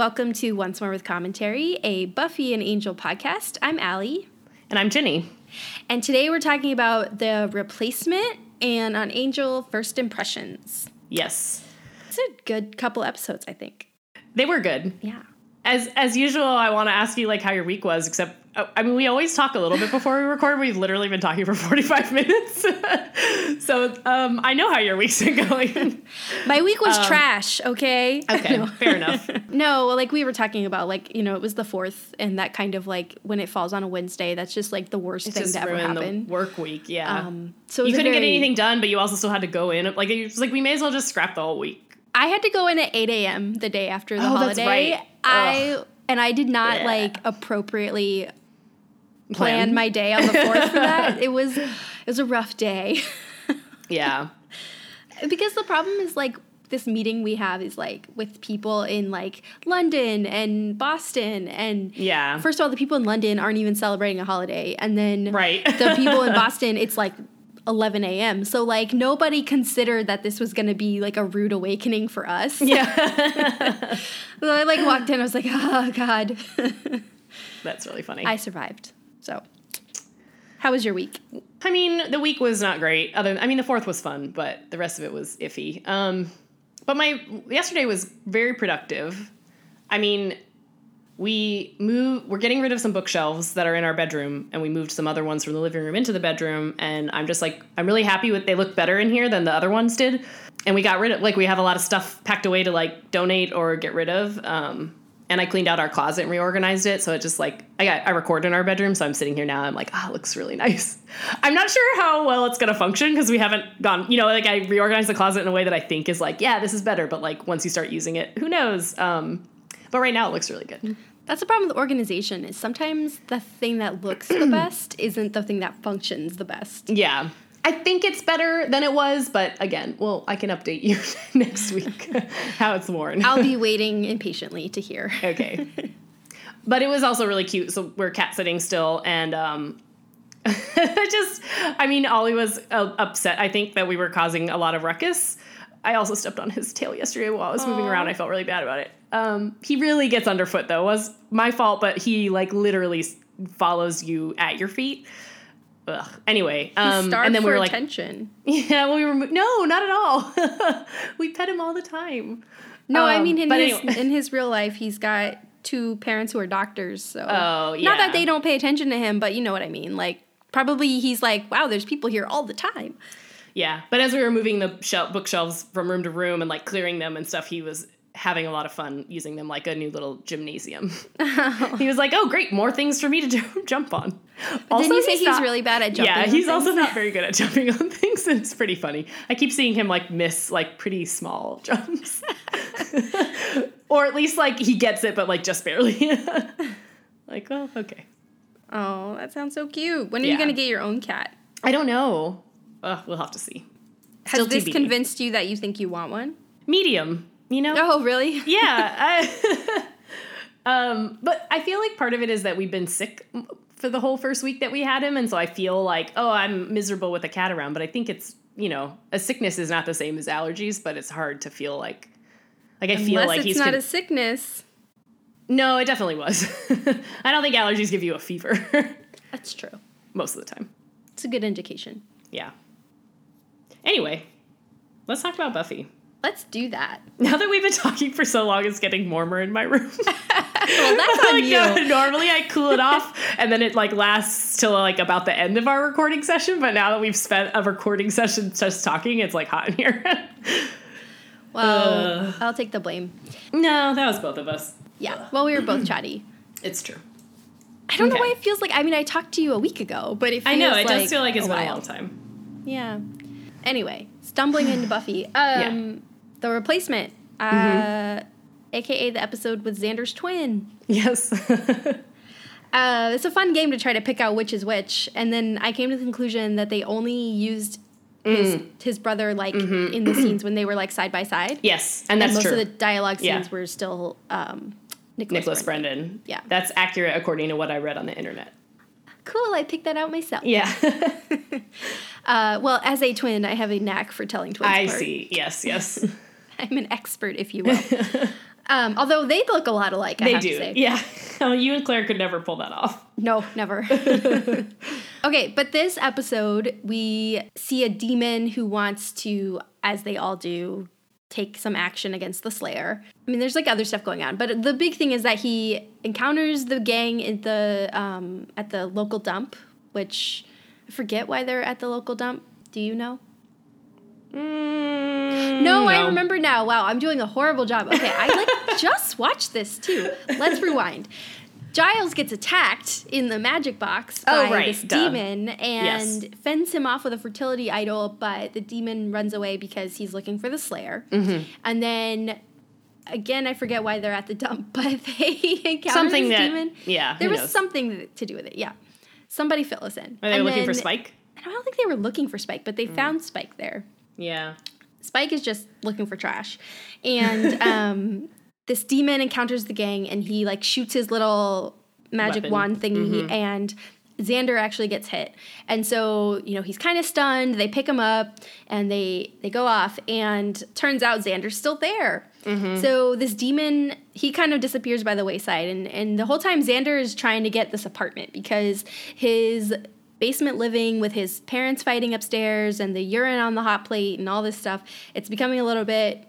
Welcome to Once More with Commentary, a Buffy and Angel podcast. I'm Allie, And I'm Ginny. and today we're talking about the replacement and on Angel first impressions. Yes. It's a good couple episodes, I think. They were good. Yeah. As as usual, I want to ask you like how your week was, except I mean we always talk a little bit before we record. We've literally been talking for 45 minutes. so um, I know how your week's been going. My week was trash, okay? Okay, No. fair enough. No, like we were talking about, like, you know, it was the fourth, and that kind of like when it falls on a Wednesday, that's just like the worst It's thing to ever happen. work week. Yeah. Um, so you couldn't get anything done, but you also still had to go in. Like it was like we may as well just scrap the whole week. I had to go in at 8 a.m. the day after the Oh, that's holiday. right. I and I did not Yeah. like appropriately plan Plan. my day on the fourth for that. It was it was a rough day Yeah. because the problem is like this meeting we have is like with people in like London and Boston and Yeah. First of all, the people in London aren't even celebrating a holiday, and then Right. the people in Boston, it's like 11 a.m. So like nobody considered that this was going to be like a rude awakening for us. yeah. So I like walked in. I was like, oh god, That's really funny. I survived. So, how was your week? I mean, the week was not great. Other, I mean, the fourth was fun, but the rest of it was iffy. Um, but my yesterday was very productive. I mean, we move. We're getting rid of some bookshelves that are in our bedroom, and we moved some other ones from the living room into the bedroom. And I'm just like, I'm really happy with. They look better in here than the other ones did. And we got rid of like we have a lot of stuff packed away to like donate or get rid of. Um, and I cleaned out our closet and reorganized it. So it just like I got I record in our bedroom, so I'm sitting here now. I'm like, ah, it looks really nice. I'm not sure how well it's gonna function because we haven't gone. You know, like I reorganized the closet in a way that I think is like, yeah, this is better. But like once you start using it, who knows? Um, but right now it looks really good. That's the problem with organization is sometimes the thing that looks the best isn't the thing that functions the best. Yeah. I think it's better than it was, but again, well, I can update you next week how it's worn. I'll be waiting impatiently to hear. okay. But it was also really cute. So we're cat sitting still, and um, just, I mean, Ollie was uh, upset. I think that we were causing a lot of ruckus. I also stepped on his tail yesterday while I was moving around. I felt really bad about it. Um, he really gets underfoot though. It was my fault, but he like literally follows you at your feet. Ugh. Anyway, um, and then we were like, attention. yeah, we were no, not at all. we pet him all the time. No, I Um, mean in his anyway. in his real life, he's got two parents who are doctors. So Oh, not that they don't pay attention to him, but you know what I mean. Like probably he's like, wow, there's people here all the time. Yeah, but as we were moving the shel- bookshelves from room to room and like clearing them and stuff, he was having a lot of fun using them like a new little gymnasium. he was like, "Oh, great, more things for me to ju- jump on." Didn't you say he's not- really bad at jumping? Yeah, he's also not very good at jumping on things. and It's pretty funny. I keep seeing him like miss like pretty small jumps, or at least like he gets it, but like just barely. like, oh, okay. Oh, that sounds so cute. When are you gonna get your own cat? I don't know. Ugh, we'll have to see. Has Still this TBD. convinced you that you think you want one? Medium, you know. Oh, really? yeah. I, um, but I feel like part of it is that we've been sick for the whole first week that we had him, and so I feel like, oh, I'm miserable with a cat around. But I think it's you know, a sickness is not the same as allergies, but it's hard to feel like, like I feel like it's he's not con- a sickness. no, it definitely was. I don't think allergies give you a fever That's true. most of the time. It's a good indication. Yeah. Anyway, let's talk about Buffy. Let's do that. Now that we've been talking for so long, it's getting warmer in my room. Well, that's on like, you. no, normally I cool it off and then it like lasts till like about the end of our recording session. But now that we've spent a recording session just talking, it's like hot in here. Well, Ugh. I'll take the blame. no, that was both of us. Yeah. Well, we were both chatty. It's true. I don't know why it feels like. I mean, I talked to you a week ago, but it feels I know it like does feel like it's a been a long time. Yeah. Anyway, stumbling into Buffy. Um, Yeah. Mm-hmm. the replacement, uh, aka the episode with Xander's twin. Yes. Uh, it's a fun game to try to pick out which is which, and then I came to the conclusion that they only used his Mm. his brother like in the scenes when they were like side by side. yes, and and that's most true. of the dialogue scenes Yeah. were still um, Nicholas, Nicholas Brendon. Brendon. Yeah. That's accurate according to what I read on the internet. Cool, I picked that out myself. Yeah. Uh, well, as a twin, I have a knack for telling twins. I apart. see. Yes, yes. I'm an expert, if you will. Um, although they look a lot alike. I They do. say. Yeah. Oh, you and Claire could never pull that off. No, never. okay, but this episode, we see a demon who wants to, as they all do, take some action against the Slayer. I mean, there's like other stuff going on, but the big thing is that he encounters the gang at the um, at the local dump, which I forget why they're at the local dump. Do you know? Mm, No, I remember now. Wow, I'm doing a horrible job. Okay, I like just watched this too. Let's rewind. Giles gets attacked in the magic box by Oh, right, this duh. demon and Yes. fends him off with a fertility idol, but the demon runs away because he's looking for the Slayer. Mm-hmm. And then again, I forget why they're at the dump, but they encounter Something this that- demon. yeah, there was knows? something to do with it. Yeah, somebody fill us in. Are they And looking for Spike? I don't think they were looking for Spike, but they Mm. found Spike there. Yeah. Spike is just looking for trash. And um, this demon encounters the gang and he like shoots his little magic Weapon. wand thingy and Xander actually gets hit. And so, you know, he's kind of stunned. They pick him up and they they go off and turns out Xander's still there. So this demon, he kind of disappears by the wayside and and the whole time Xander is trying to get this apartment because his basement living with his parents fighting upstairs and the urine on the hot plate and all this stuff. It's becoming a little bit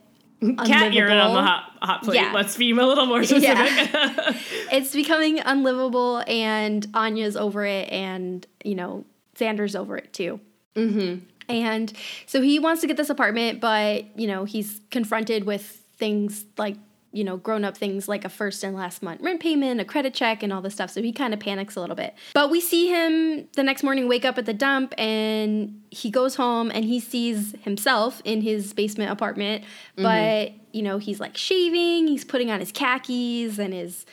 Cat urine on the hot hot plate. Yeah. Let's be a little more specific. It's becoming unlivable and Anya's over it and, you know, Xander's over it too. Mm-hmm. And so he wants to get this apartment, but, you know, he's confronted with things like, you know, grown up things like a first and last month rent payment, a credit check, and all this stuff. So he kind of panics a little bit. But we see him the next morning wake up at the dump and he goes home and he sees himself in his basement apartment. Mm-hmm. But, you know, he's like shaving, he's putting on his khakis and his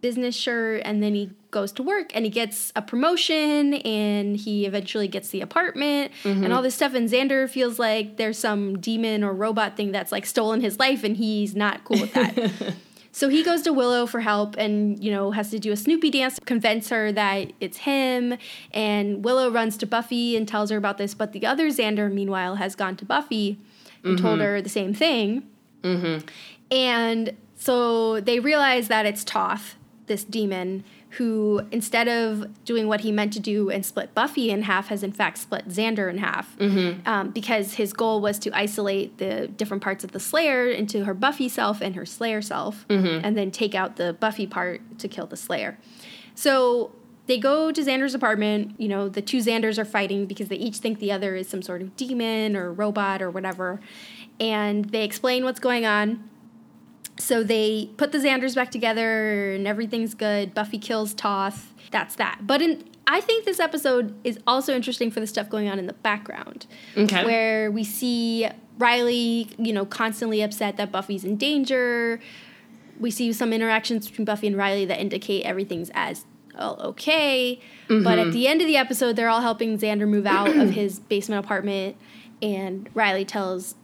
business shirt and then he goes to work and he gets a promotion and he eventually gets the apartment and mm-hmm. all this stuff. And Xander feels like there's some demon or robot thing that's like stolen his life and he's not cool with that. so he goes to Willow for help and you know has to do a Snoopy dance to convince her that it's him. And Willow runs to Buffy and tells her about this. But the other Xander meanwhile has gone to Buffy and told mm-hmm. her the same thing. Mm-hmm. And so they realize that it's Toth, this demon, who instead of doing what he meant to do and split Buffy in half, has in fact split Xander in half. Um, because his goal was to isolate the different parts of the Slayer into her Buffy self and her Slayer self, and then take out the Buffy part to kill the Slayer. So they go to Xander's apartment. You know, the two Xanders are fighting because they each think the other is some sort of demon or robot or whatever. And they explain what's going on. So they put the Xanders back together and everything's good. Buffy kills Toth. That's that. But in I think this episode is also interesting for the stuff going on in the background. Okay. Where we see Riley, you know, constantly upset that Buffy's in danger. We see some interactions between Buffy and Riley that indicate everything's as okay. But at mm-hmm. the end of the episode, they're all helping Xander move out of his basement apartment. And Riley tells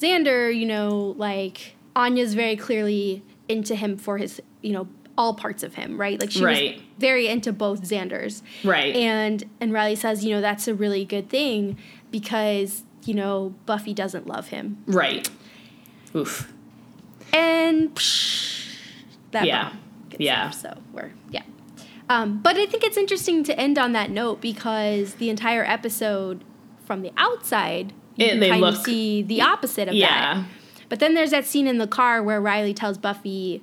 Xander, you know, like Anya's very clearly into him for his, you know, all parts of him, right? Like she Right. was very into both Xanders. Right. And and Riley says, you know, that's a really good thing because, you know, Buffy doesn't love him. right. Oof. And psh, that Yeah. gets Yeah. so we're yeah. Um, but I think it's interesting to end on that note because the entire episode from the outside you It- can kind of see the opposite of Yeah. that. But then there's that scene in the car where Riley tells Buffy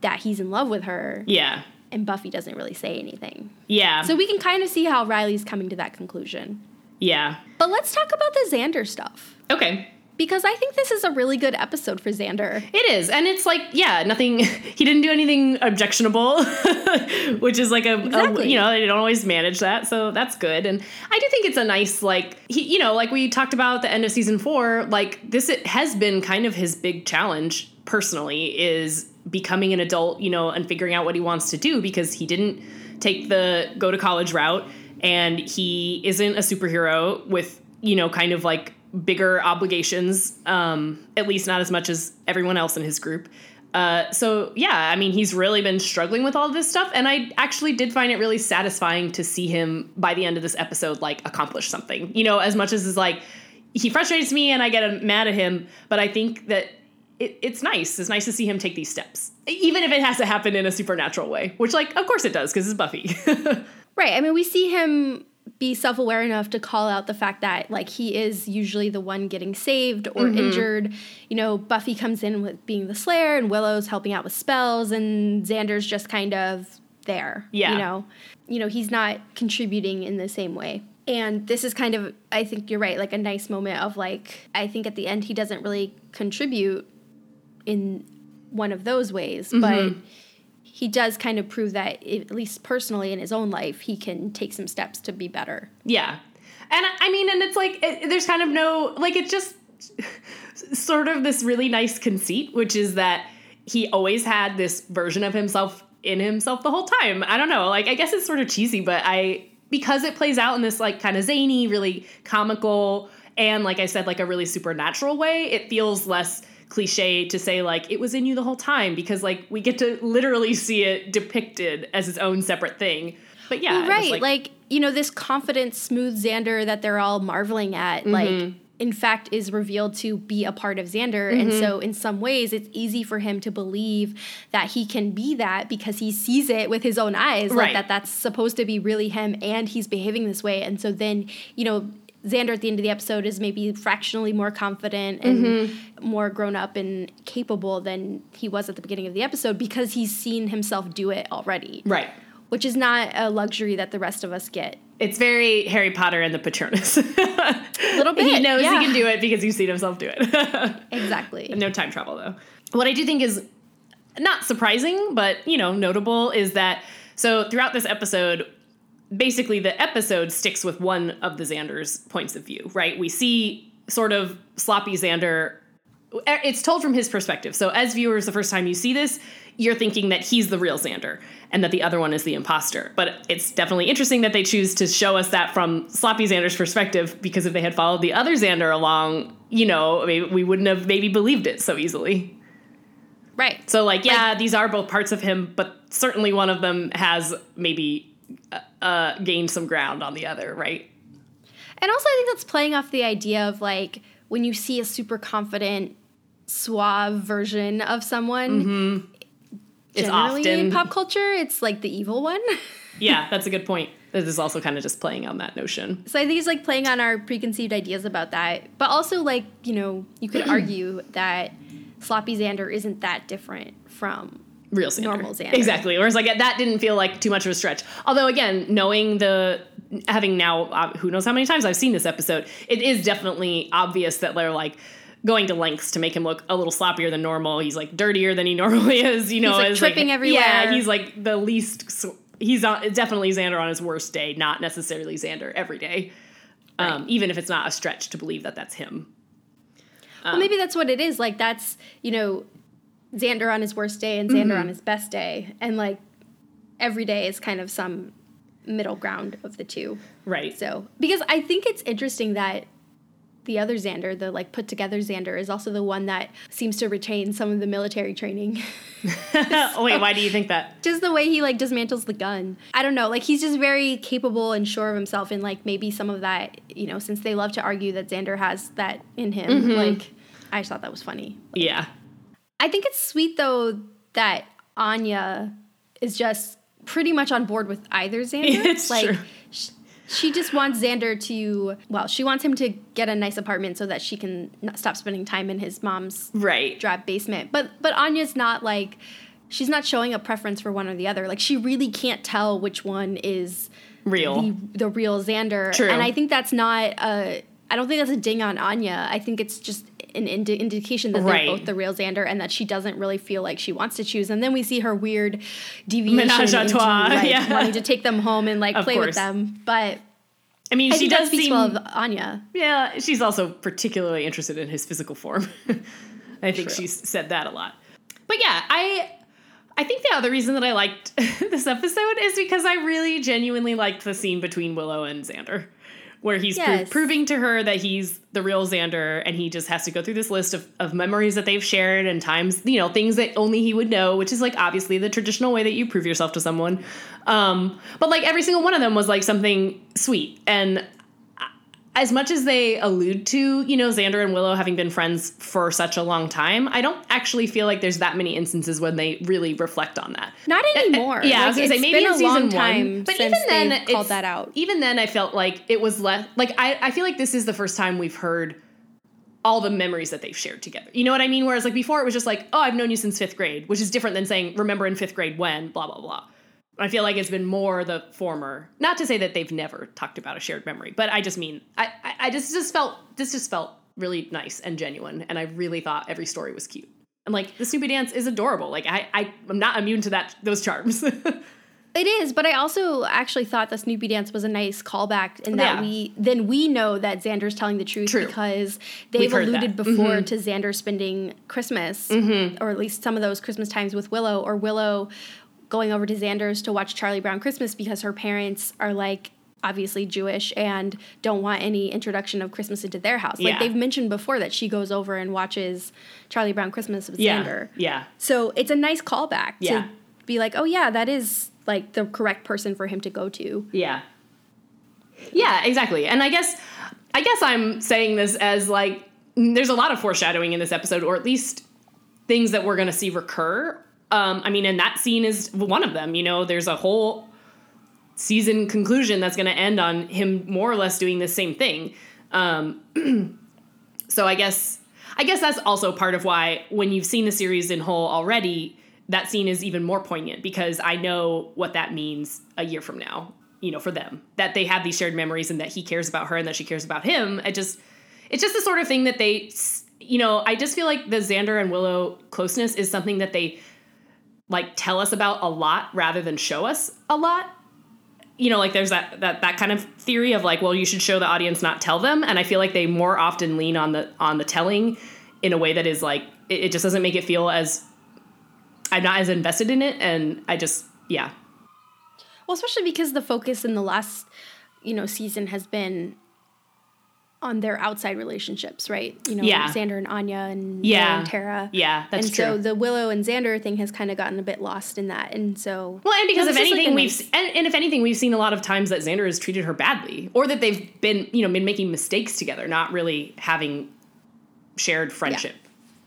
that he's in love with her, Yeah. and Buffy doesn't really say anything. Yeah. So we can kind of see how Riley's coming to that conclusion. yeah. But let's talk about the Xander stuff. Okay. Because I think this is a really good episode for Xander. It is, and it's like, yeah, nothing. He didn't do anything objectionable, which is like a, a- you know, they don't always manage that, so that's good. And I do think it's a nice, like, he, you know, like we talked about the end of season four, like this it has been kind of his big challenge personally is becoming an adult, you know, and figuring out what he wants to do because he didn't take the go to college route, and he isn't a superhero with, you know, kind of like bigger obligations, um, at least not as much as everyone else in his group. Uh, so yeah, I mean, he's really been struggling with all this stuff, and I actually did find it really satisfying to see him by the end of this episode like accomplish something. You know, as much as is like he frustrates me and I get mad at him, but I think that it, it's nice. It's nice to see him take these steps, even if it has to happen in a supernatural way. Which, like, of course it does, because it's Buffy. right. I mean, we see him be self-aware enough to call out the fact that like he is usually the one getting saved or mm-hmm. injured. You know, Buffy comes in with being the Slayer and Willow's helping out with spells and Xander's just kind of there. Yeah. You know. You know, he's not contributing in the same way. And this is kind of I think you're right, like a nice moment of like I think at the end he doesn't really contribute in one of those ways, mm-hmm. but he does kind of prove that, at least personally in his own life, he can take some steps to be better. Yeah. And I mean, and it's like, it, there's kind of no, like, it's just sort of this really nice conceit, which is that he always had this version of himself in himself the whole time. I don't know. Like, I guess it's sort of cheesy, but I, because it plays out in this, like, kind of zany, really comical, and like I said, like a really supernatural way, it feels less cliche to say like it was in you the whole time because like we get to literally see it depicted as its own separate thing. But yeah, well, right. Like, like, you know, this confident, smooth Xander that they're all marveling at, mm-hmm. like in fact is revealed to be a part of Xander. Mm-hmm. And so in some ways it's easy for him to believe that he can be that because he sees it with his own eyes. Right. Like that that's supposed to be really him and he's behaving this way. And so then, you know, Xander at the end of the episode is maybe fractionally more confident and mm-hmm. more grown up and capable than he was at the beginning of the episode because he's seen himself do it already. Right. Which is not a luxury that the rest of us get. It's very Harry Potter and the Patronus. a little bit. He knows yeah. he can do it because he's seen himself do it. exactly. No time travel though. What I do think is not surprising, but you know, notable is that so throughout this episode, basically the episode sticks with one of the Xander's points of view, right? We see sort of sloppy Xander. It's told from his perspective. So as viewers, the first time you see this, you're thinking that he's the real Xander and that the other one is the imposter. But it's definitely interesting that they choose to show us that from sloppy Xander's perspective because if they had followed the other Xander along, you know, maybe we wouldn't have maybe believed it so easily. Right. So like, yeah, like, these are both parts of him, but certainly one of them has maybe uh, gained some ground on the other, right? And also, I think that's playing off the idea of like when you see a super confident, suave version of someone. Mm-hmm. It's often in pop culture, it's like the evil one. yeah, that's a good point. This is also kind of just playing on that notion. So I think it's like playing on our preconceived ideas about that, but also like you know you could argue that sloppy Xander isn't that different from real Xander. normal Xander. Exactly. Whereas like that didn't feel like too much of a stretch. Although again, knowing the having now uh, who knows how many times I've seen this episode, it is definitely obvious that they're like going to lengths to make him look a little sloppier than normal. He's like dirtier than he normally is. You know, he's like tripping like, everywhere. Yeah, he's like the least. He's on, definitely Xander on his worst day, not necessarily Xander every day. Um. Even if it's not a stretch to believe that that's him. Um, well, maybe that's what it is. Like that's you know Xander on his worst day and Xander mm-hmm. on his best day. And like every day is kind of some middle ground of the two. Right. So, because I think it's interesting that the other Xander, the like put together Xander, is also the one that seems to retain some of the military training. oh, wait, why do you think that? Just the way he like dismantles the gun. I don't know. Like he's just very capable and sure of himself, and like maybe some of that, you know, since they love to argue that Xander has that in him. Mm-hmm. Like, I just thought that was funny. Yeah. I think it's sweet though that Anya is just pretty much on board with either Xander. It's like true. She, she just wants Xander to well, she wants him to get a nice apartment so that she can stop spending time in his mom's right drab basement. But but Anya's not like she's not showing a preference for one or the other. Like she really can't tell which one is real the, the real Xander. True. And I think that's not a I don't think that's a ding on Anya. I think it's just an indi- indication that right. they're both the real Xander and that she doesn't really feel like she wants to choose. And then we see her weird deviation Menage trois, like, yeah. wanting to take them home and like of play course. with them. But I mean, I she does seem well of Anya. Yeah, she's also particularly interested in his physical form. I think True. she's said that a lot. But yeah, I I think the other reason that I liked this episode is because I really genuinely liked the scene between Willow and Xander where he's yes. pro- proving to her that he's the real Xander and he just has to go through this list of, of memories that they've shared and times, you know, things that only he would know, which is like obviously the traditional way that you prove yourself to someone. Um, but like every single one of them was like something sweet. And as much as they allude to, you know, Xander and Willow having been friends for such a long time, I don't actually feel like there's that many instances when they really reflect on that. Not eh, eh, anymore. Yeah, I was gonna say maybe in a season long one, time but since even then, called that out. Even then, I felt like it was less. Like I, I feel like this is the first time we've heard all the memories that they've shared together. You know what I mean? Whereas like before, it was just like, oh, I've known you since fifth grade, which is different than saying remember in fifth grade when blah blah blah. I feel like it's been more the former. Not to say that they've never talked about a shared memory, but I just mean I, I, I just just felt this just felt really nice and genuine, and I really thought every story was cute. And like the Snoopy dance is adorable. Like I, I I'm not immune to that those charms. It is, but I also actually thought the Snoopy dance was a nice callback in that Yeah. we then we know that Xander's telling the truth True. because they've alluded that. Mm-hmm. before to Xander spending Christmas or at least some of those Christmas times with Willow or Willow going over to Xander's to watch Charlie Brown Christmas because her parents are like obviously Jewish and don't want any introduction of Christmas into their house. Like Yeah. they've mentioned before that she goes over and watches Charlie Brown Christmas with yeah, Xander. yeah, So it's a nice callback Yeah. to be like, oh yeah, that is like the correct person for him to go to. Yeah. Yeah, exactly. And I guess I guess I'm saying this as like there's a lot of foreshadowing in this episode or at least things that we're going to see recur. Um I mean and that scene is one of them, you know, there's a whole season conclusion that's going to end on him more or less doing the same thing. Um so I guess I guess that's also part of why when you've seen the series in whole already, that scene is even more poignant because I know what that means a year from now, you know, for them. That they have these shared memories and that he cares about her and that she cares about him. It just it's just the sort of thing that they you know, I just feel like the Xander and Willow closeness is something that they like tell us about a lot rather than show us a lot. You know like there's that that that kind of theory of like well you should show the audience not tell them. And i feel like they more often lean on the on the telling in a way that is like it, it just doesn't make it feel as i'm not as invested in it. And i just yeah. Well, especially because the focus in the last, you know, season has been on their outside relationships, right? You know, Yeah. Xander and Anya and Yeah. And Tara. Yeah, that's and true. so the Willow and Xander thing has kind of gotten a bit lost in that, and so well and because No, if it's like anything we've nice- and, and if anything we've seen a lot of times that xander has treated her badly or that they've been you know been making mistakes together not really having shared friendship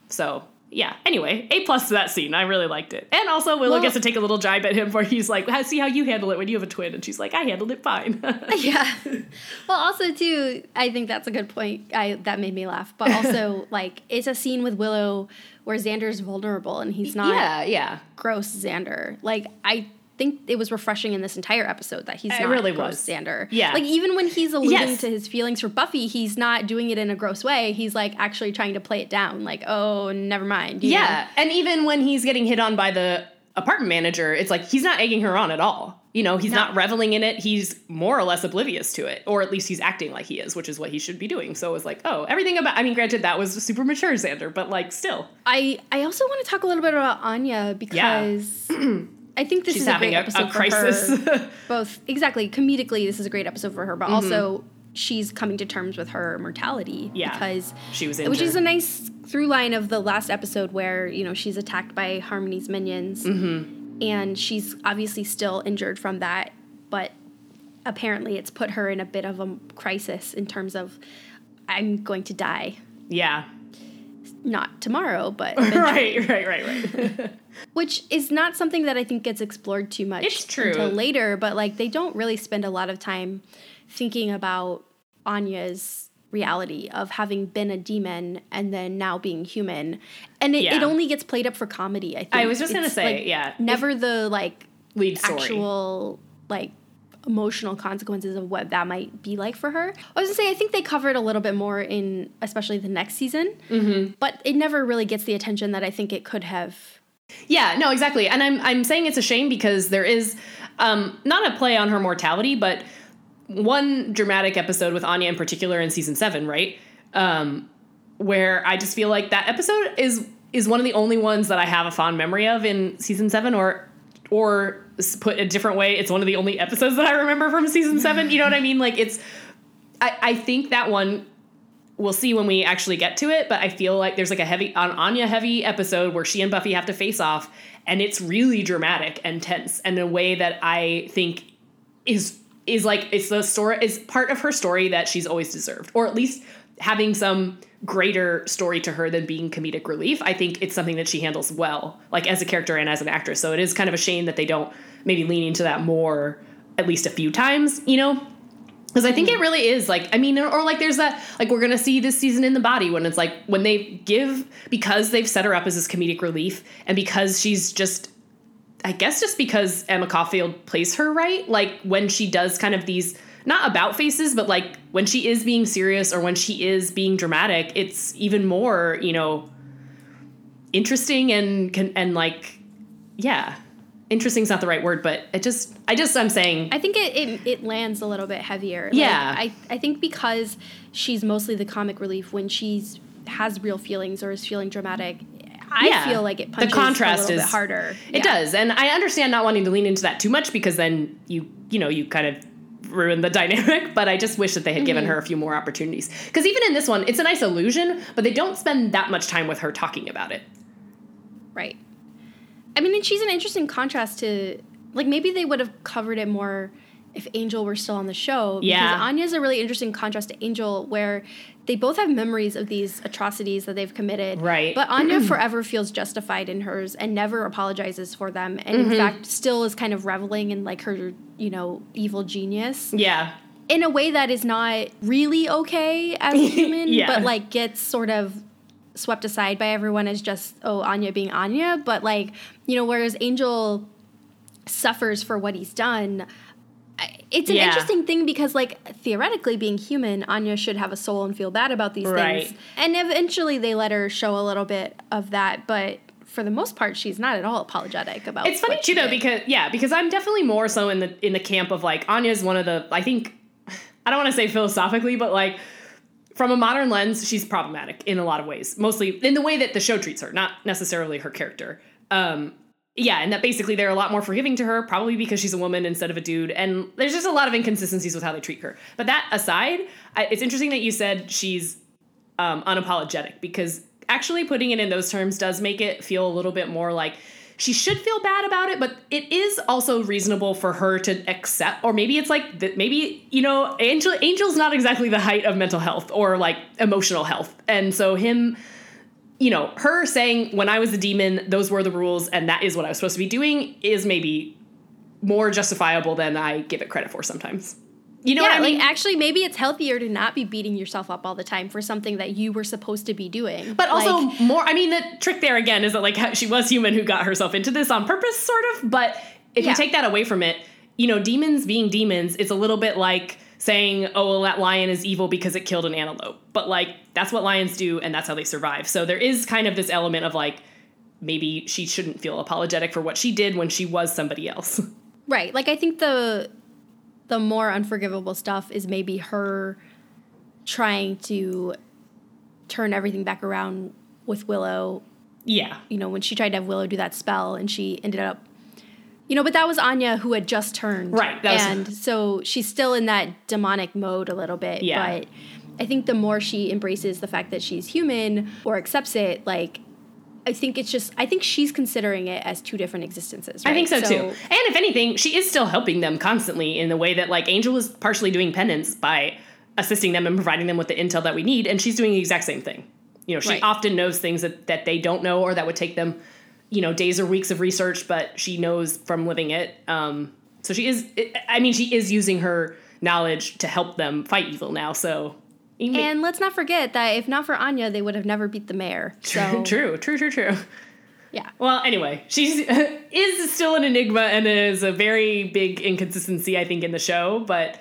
so yeah anyway a plus to that scene i really liked it and also willow Well- gets to take a little jibe at him where he's like "How- see how you handle it when you have a twin and she's like i handled it fine yeah. Well, also too, I think that's a good point. I that made me laugh, but also like it's a scene with Willow where Xander's vulnerable and he's not yeah yeah gross Xander. Like I think it was refreshing in this entire episode that he's It not really. Xander. Yeah. Like even when he's alluding Yes. to his feelings for Buffy, he's not doing it in a gross way. He's like actually trying to play it down. Like, oh, never mind. you know? yeah and even when he's getting hit on by the apartment manager it's like he's not egging her on at all you know he's No. not reveling in it he's more or less oblivious to it or at least he's acting like he is which is what he should be doing so it was like oh everything about i mean granted that was super mature xander but like still I I also want to talk a little bit about Anya because I think this she's is a great a, episode a for her. Both exactly comedically, this is a great episode for her, but Mm-hmm. also she's coming to terms with her mortality Yeah. because she was which is a nice through line of the last episode where you know she's attacked by Harmony's minions, Mm-hmm. and she's obviously still injured from that, but apparently it's put her in a bit of a crisis in terms of I'm going to die, yeah not tomorrow, but right right right right which is not something that I think gets explored too much It's true. until later. But like they don't really spend a lot of time thinking about Anya's reality of having been a demon and then now being human, and it, Yeah. it only gets played up for comedy. I think I was just gonna say, like, yeah. never the like lead story actual like emotional consequences of what that might be like for her. I was gonna say I think they covered a little bit more in especially the next season, mm-hmm. but it never really gets the attention that I think it could have. Yeah, no, exactly. And I'm I'm saying it's a shame because there is um, not a play on her mortality, but one dramatic episode with Anya in particular in season seven, right? Um, where I just feel like that episode is is one of the only ones that I have a fond memory of in season seven, or or put a different way, it's one of the only episodes that I remember from season seven. You know what I mean? Like it's I, I think that one we'll see when we actually get to it, but I feel like there's like a heavy on Anya heavy episode where she and Buffy have to face off, and it's really dramatic and tense in a way that I think is is like it's the story is part of her story that she's always deserved, or at least having some greater story to her than being comedic relief. I think it's something that she handles well, like as a character and as an actress. So it is kind of a shame that they don't maybe lean into that more at least a few times, you know? Because I think it mm-hmm. really is like, I mean, or like there's that, like we're gonna see this season in the body when it's like, when they give, because they've set her up as this comedic relief and because she's just, I guess just because Emma Caulfield plays her right, like when she does kind of these, not about faces, but like when she is being serious or when she is being dramatic, it's even more, you know, interesting and, and like, yeah, interesting is not the right word, but it just I just I'm saying I think it it, it lands a little bit heavier. Yeah. Like, I I think because she's mostly the comic relief when she's has real feelings or is feeling dramatic. I Yeah. feel like it punches The contrast a little is- bit harder. It Yeah. does, and I understand not wanting to lean into that too much because then you you know you kind of ruin the dynamic. But I just wish that they had Mm-hmm. given her a few more opportunities because even in this one, it's a nice illusion, but they don't spend that much time with her talking about it. Right. I mean, and she's an interesting contrast to like maybe they would have covered it more if Angel were still on the show. Because Yeah. Anya's a really interesting contrast to Angel, where they both have memories of these atrocities that they've committed. Right. But Anya forever feels justified in hers and never apologizes for them, and Mm-hmm. in fact still is kind of reveling in like her, you know, evil genius Yeah, in a way that is not really okay as a human, Yeah. but like gets sort of swept aside by everyone as just oh Anya being Anya. But like you know, whereas Angel suffers for what he's done. It's an Yeah. interesting thing because, like, theoretically, being human, Anya should have a soul and feel bad about these Right. things. And eventually, they let her show a little bit of that, but for the most part, she's not at all apologetic about. It. It's funny too though did. because yeah because I'm definitely more so in the in the camp of like Anya's one of the I think I don't want to say philosophically, but like from a modern lens, she's problematic in a lot of ways. Mostly in the way that the show treats her, not necessarily her character. Um, yeah, and that basically they're a lot more forgiving to her, probably because she's a woman instead of a dude. And there's just a lot of inconsistencies with how they treat her. But that aside, I, it's interesting that you said she's um, unapologetic because actually putting it in those terms does make it feel a little bit more like she should feel bad about it, but it is also reasonable for her to accept, or maybe it's like that. Maybe you know, Angel Angel's not exactly the height of mental health or like emotional health, and so him, you know, her saying when I was a demon, those were the rules, and that is what I was supposed to be doing, is maybe more justifiable than I give it credit for sometimes. You know yeah, what I mean? like actually, maybe it's healthier to not be beating yourself up all the time for something that you were supposed to be doing. But also Like, more. I mean, the trick there again is that like she was human who got herself into this on purpose, sort of. But if Yeah. you take that away from it, you know, demons being demons, it's a little bit like saying, "Oh, well, that lion is evil because it killed an antelope." But like that's what lions do, and that's how they survive. So there is kind of this element of like maybe she shouldn't feel apologetic for what she did when she was somebody else. right. Like I think the the more unforgivable stuff is maybe her trying to turn everything back around with Willow. yeah. You know, when she tried to have Willow do that spell and she ended up you know, but that was Anya who had just turned. Right, that was- and so she's still in that demonic mode a little bit. Yeah. But I think the more she embraces the fact that she's human or accepts it, like I think it's just I think she's considering it as two different existences. I right? think so, too. And if anything, she is still helping them constantly in the way that like Angel is partially doing penance by assisting them and providing them with the intel that we need, and she's doing the exact same thing. You know, she Right. often knows things that, that they don't know or that would take them, you know, days or weeks of research, but she knows from living it. Um, so she is I mean, she is using her knowledge to help them fight evil now, so And let's not forget that if not for Anya, they would have never beat the mayor. So true, true, true, true. yeah. Well, anyway, she's is still an enigma and is a very big inconsistency, I think, in the show. But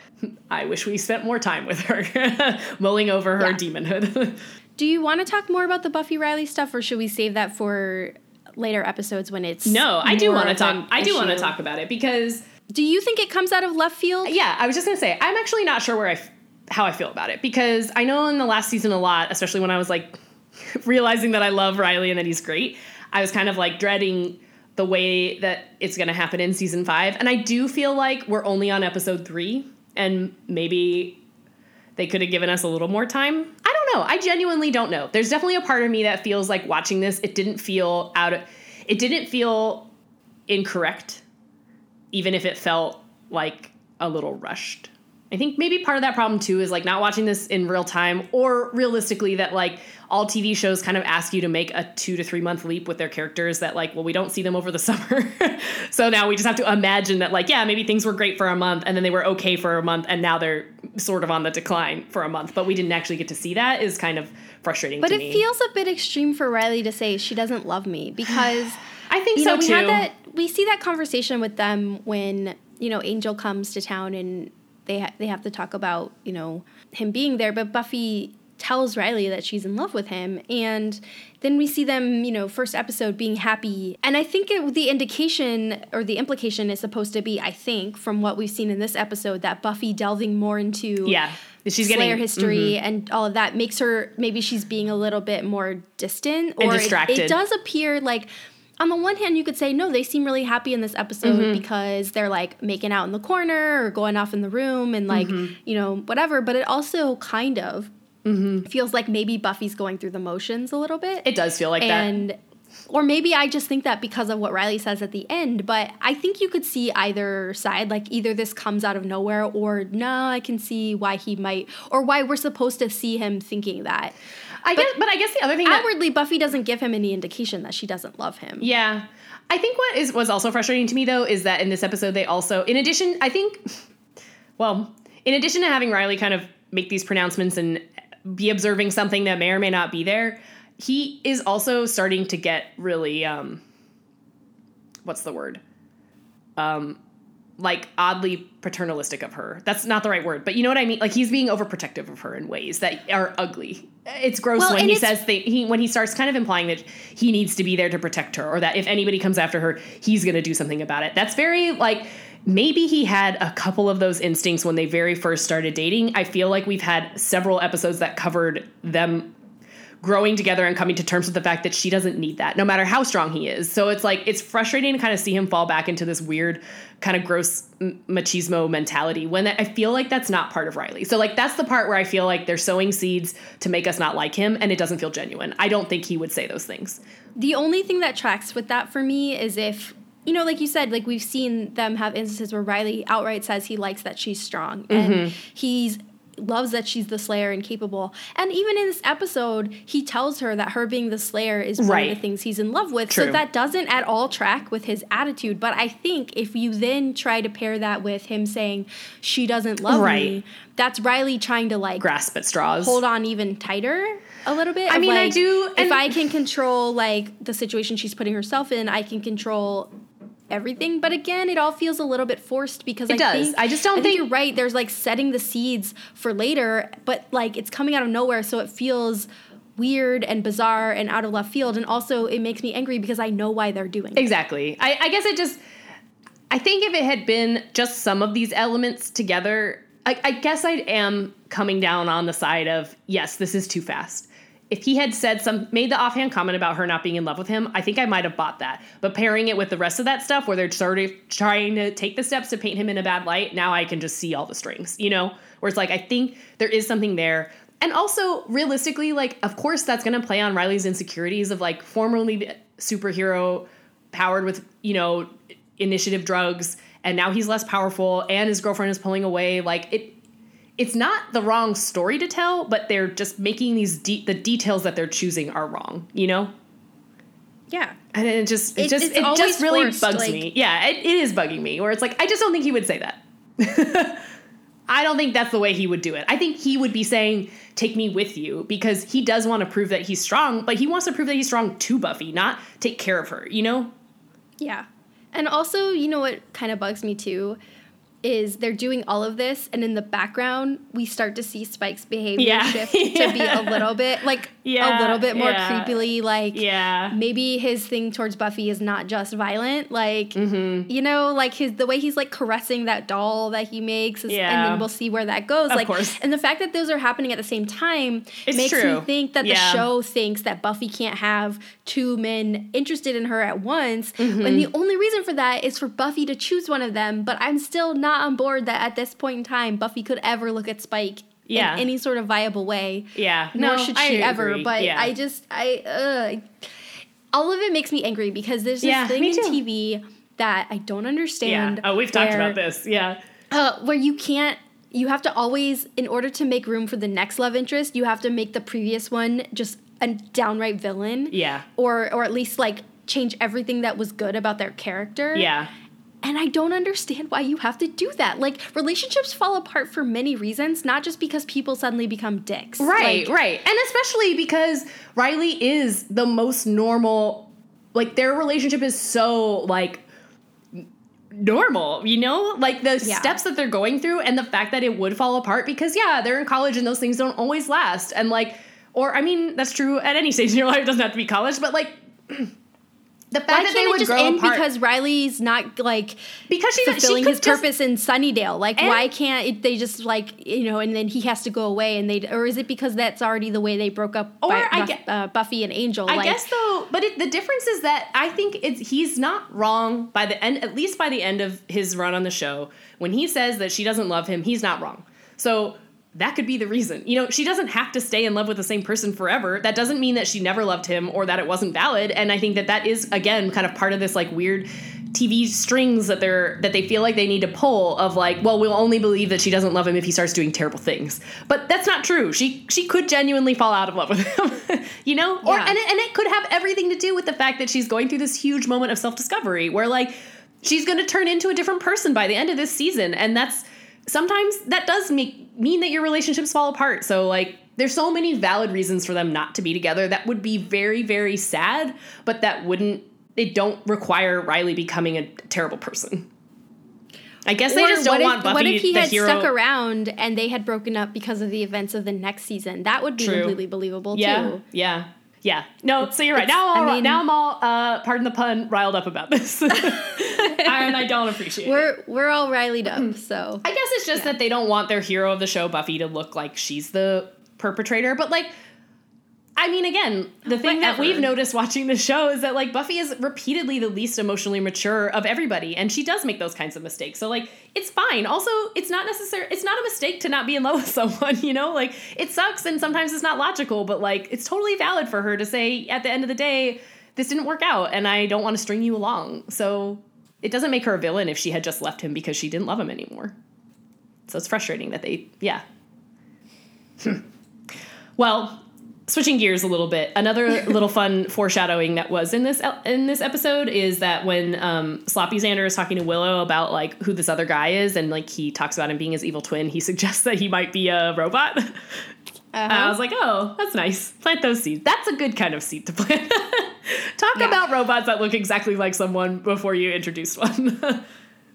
I wish we spent more time with her, mulling over her Yeah. demonhood. Do you want to talk more about the Buffy Riley stuff, or should we save that for later episodes when it's no, I do want to talk. I do want to talk about it because, Do you think it comes out of left field? yeah, I was just gonna say I'm actually not sure where I how I feel about it because I know in the last season a lot, especially when I was like realizing that I love Riley and that he's great. I was kind of like dreading the way that it's going to happen in season five. And I do feel like we're only on episode three, and maybe they could have given us a little more time. I don't know. I genuinely don't know. There's definitely a part of me that feels like watching this, it didn't feel out of, it didn't feel incorrect, even if it felt like a little rushed. I think maybe part of that problem too is like not watching this in real time or realistically that like all TV shows kind of ask you to make a 2 to 3 month leap with their characters that like well we don't see them over the summer. so now we just have to imagine that like yeah, maybe things were great for a month and then they were okay for a month and now they're sort of on the decline for a month, but we didn't actually get to see that is kind of frustrating but it me. feels a bit extreme for Riley to say she doesn't love me because I think so know, we too. had that we see that conversation with them when you know Angel comes to town and they ha- they have to talk about you know him being there, but Buffy tells Riley that she's in love with him, and then we see them you know first episode being happy, and I think it, the indication or the implication is supposed to be I think from what we've seen in this episode that Buffy delving more into yeah. She's Slayer getting history mm-hmm. and all of that makes her maybe she's being a little bit more distant or it- It, does appear like on the one hand you could say no they seem really happy in this episode Mm-hmm. because they're like making out in the corner or going off in the room and like Mm-hmm. you know whatever but it also kind of Mm-hmm. feels like maybe Buffy's going through the motions a little bit It does feel like that. and or maybe I just think that because of what Riley says at the end, but I think you could see either side. Like either this comes out of nowhere, or no, I can see why he might, or why we're supposed to see him thinking that. I guess but I guess the other thing that Outwardly, Buffy doesn't give him any indication that she doesn't love him. Yeah. I think what is was also frustrating to me though is that in this episode they also in addition I think well, in addition to having Riley kind of make these pronouncements and be observing something that may or may not be there, he is also starting to get really um what's the word? Um like oddly paternalistic of her. That's not the right word, but you know what I mean? Like he's being overprotective of her in ways that are ugly. It's gross Well, when he says th- he when he starts kind of implying that he needs to be there to protect her or that if anybody comes after her, he's going to do something about it. That's very like maybe he had a couple of those instincts when they very first started dating. I feel like we've had several episodes that covered them growing together and coming to terms with the fact that she doesn't need that, no matter how strong he is. So it's like it's frustrating to kind of see him fall back into this weird, kind of gross machismo mentality when I feel like that's not part of Riley. So like that's the part where I feel like they're sowing seeds to make us not like him, and it doesn't feel genuine. I don't think he would say those things. The only thing that tracks with that for me is if you know, like you said, like we've seen them have instances where Riley outright says he likes that she's strong and Mm-hmm. he's loves that she's the slayer and capable. And even in this episode, he tells her that her being the slayer is one of the things he's in love with. True. So that doesn't at all track with his attitude. But I think if you then try to pair that with him saying she doesn't love Right. me, that's Riley trying to like Grasp at straws. hold on even tighter a little bit. I mean, I do- If I can control like the situation she's putting herself in, I can control everything. But again, it all feels a little bit forced because It I does. think I just don't think- you're right. There's like setting the seeds for later, but like it's coming out of nowhere, so it feels weird and bizarre and out of left field. And also, it makes me angry because I know why they're doing it. Exactly. I, I guess it just. I think if it had been just some of these elements together, I, I guess I am coming down on the side of yes, this is too fast. If he had said some, made the offhand comment about her not being in love with him, I think I might have bought that. But pairing it with the rest of that stuff, where they're sort of trying to take the steps to paint him in a bad light, now I can just see all the strings, you know. Where it's like I think there is something there, and also realistically, like of course that's to play on Riley's insecurities of like formerly superhero powered with you know initiative drugs and now he's less powerful and his girlfriend is pulling away like it it's not the wrong story to tell but they're just making these de- the details that they're choosing are wrong you know? Yeah. and it just it, It- just it just really forced, bugs like- me. Yeah it, it is bugging me where it's like i just don't think he would say that. I don't think that's the way he would do it. I think he would be saying take me with you because he does want to prove that he's strong but he wants to prove that he's strong to buffy not take care of her you know? Yeah. And also, you know what kind of bugs me too is they're doing all of this and in the background we start to see Spike's behavior Yeah. shift to be a little bit like Yeah, a little bit more yeah. creepily like yeah maybe his thing towards Buffy is not just violent like Mm-hmm. you know like his the way he's like caressing that doll that he makes is, and then we'll see where that goes Of like course. and the fact that those are happening at the same time It's makes true. me think that Yeah. the show thinks that Buffy can't have two men interested in her at once Mm-hmm. when the only reason for that is for Buffy to choose one of them but I'm still not on board that at this point in time Buffy could ever look at Spike Yeah. in any sort of viable way Yeah, nor no, should I she ever. agree. But Yeah. I just I uh, all of it makes me angry because there's this Yeah, thing in too. TV that I don't yeah understand. oh we've talked about this yeah uh, where you can't you have to always in order to make room for the next love interest you have to make the previous one just a downright villain Yeah. or or at least like change everything that was good about their character Yeah. And i don't understand why you have to do that like relationships fall apart for many reasons not just because people suddenly become dicks Right, Like, right. And especially because Riley is the most normal like their relationship is so like normal, you know? Like the Yeah. steps that they're going through and the fact that it would fall apart because yeah, they're in college and those things don't always last. And like or I mean, that's true at any stage in your life, it doesn't have to be college, but like the fact why that they would just grow end apart because Riley's not like because she's fulfilling she his just- purpose in Sunnydale. Like, why can't it, they just like you know? And then he has to go away, and they or is it because that's already the way they broke up? Or by, I get- uh, Buffy and Angel. I like, guess though, but it, the difference is that I think it's he's not wrong by the end, at least by the end of his run on the show. When he says that she doesn't love him, he's not wrong. So that could be the reason. You know, she doesn't have to stay in love with the same person forever. That doesn't mean that she never loved him or that it wasn't valid. And I think that that is again kind of part of this like weird TV strings that they're that they feel like they need to pull of like, well, we'll only believe that she doesn't love him if he starts doing terrible things. But that's not true. She she could genuinely fall out of love with him, you know? Or Yeah. and it, and it could have everything to do with the fact that she's going through this huge moment of self discovery where like she's going to turn into a different person by the end of this season, and that's sometimes that does make mean that your relationships fall apart. So like there's so many valid reasons for them not to be together that would be very very sad, but that wouldn't they don't require Riley becoming a terrible person. I guess they Or just don't if, want Buffy What if he the had hero. stuck around and they had broken up because of the events of the next season? That would be True. completely believable yeah, too. yeah, yeah. No, so you're right. it's- Now, I'm all, I mean- now I'm all, uh, pardon the pun, riled up about this, and I don't appreciate it. We're we're all riled up, so I guess it's just that they don't want their hero of the show, Buffy, to look like she's the perpetrator. But like, I mean, again, the thing that we've noticed watching the show is that like Buffy is repeatedly the least emotionally mature of everybody, and she does make those kinds of mistakes. So like, it's fine. Also, it's not necessary. It's not a mistake to not be in love with someone. You know, like it sucks, and sometimes it's not logical, but like it's totally valid for her to say at the end of the day, this didn't work out, and I don't want to string you along. So it doesn't make her a villain if she had just left him because she didn't love him anymore. So it's frustrating that they, yeah. Well, switching gears a little bit, another little fun foreshadowing that was in this in this episode is that when um, Sloppy Xander is talking to Willow about like who this other guy is, and like he talks about him being his evil twin, he suggests that he might be a robot. And I was like, oh, that's nice. Plant those seeds. That's a good kind of seed to plant. Talk Yeah. about robots that look exactly like someone before you introduce one.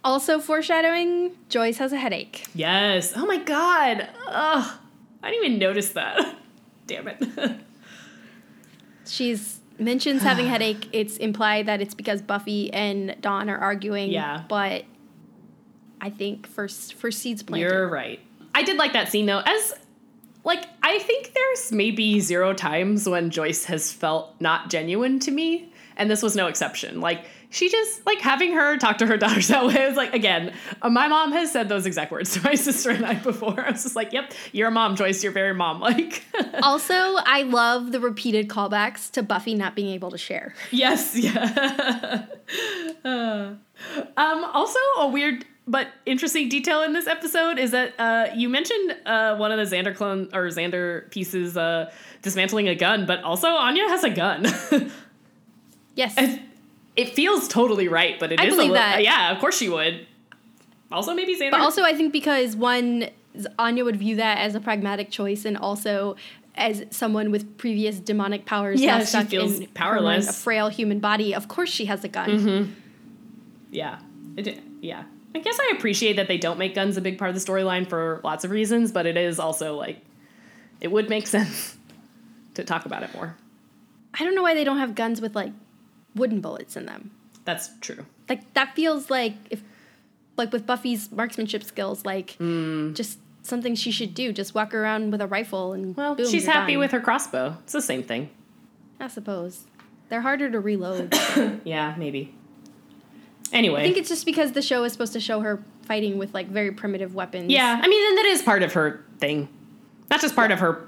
also foreshadowing. Joyce has a headache. Yes. Oh my god. Ugh. I didn't even notice that. Damn it. She's mentions having headache. It's implied that it's because Buffy and Dawn are arguing. Yeah. but I think for for seeds planted. You're right. I did like that scene though. As like I think there's maybe zero times when Joyce has felt not genuine to me, and this was no exception. Like she just like having her talk to her daughters that way. Was like again, uh, my mom has said those exact words to my sister and I before. I was just like, "Yep, you're a mom, Joyce. You're very mom." Like, also, I love the repeated callbacks to Buffy not being able to share. Yes, yeah. Uh, um, also, a weird but interesting detail in this episode is that uh, you mentioned uh, one of the Xander clone or Xander pieces uh, dismantling a gun, but also Anya has a gun. Yes. it, it feels totally right, but it is I a believe li- that. Yeah, of course she would. Also, maybe Xander. But also, I think because one, Anya would view that as a pragmatic choice, and also as someone with previous demonic powers, Yeah, she feels in powerless. a frail human body. Of course, she has a gun. Mm-hmm. yeah, it, yeah. I guess I appreciate that they don't make guns a big part of the storyline for lots of reasons, but it is also like it would make sense to talk about it more. I don't know why they don't have guns with like wooden bullets in them. That's true. Like that feels like if, like with Buffy's marksmanship skills, like Hmm. just something she should do. Just walk around with a rifle and Well, boom, she's happy done. with her crossbow. It's the same thing. I suppose they're harder to reload. Yeah, maybe. Anyway. I think it's just because the show is supposed to show her fighting with like very primitive weapons. yeah, I mean, and that is part of her thing. That's just part of her.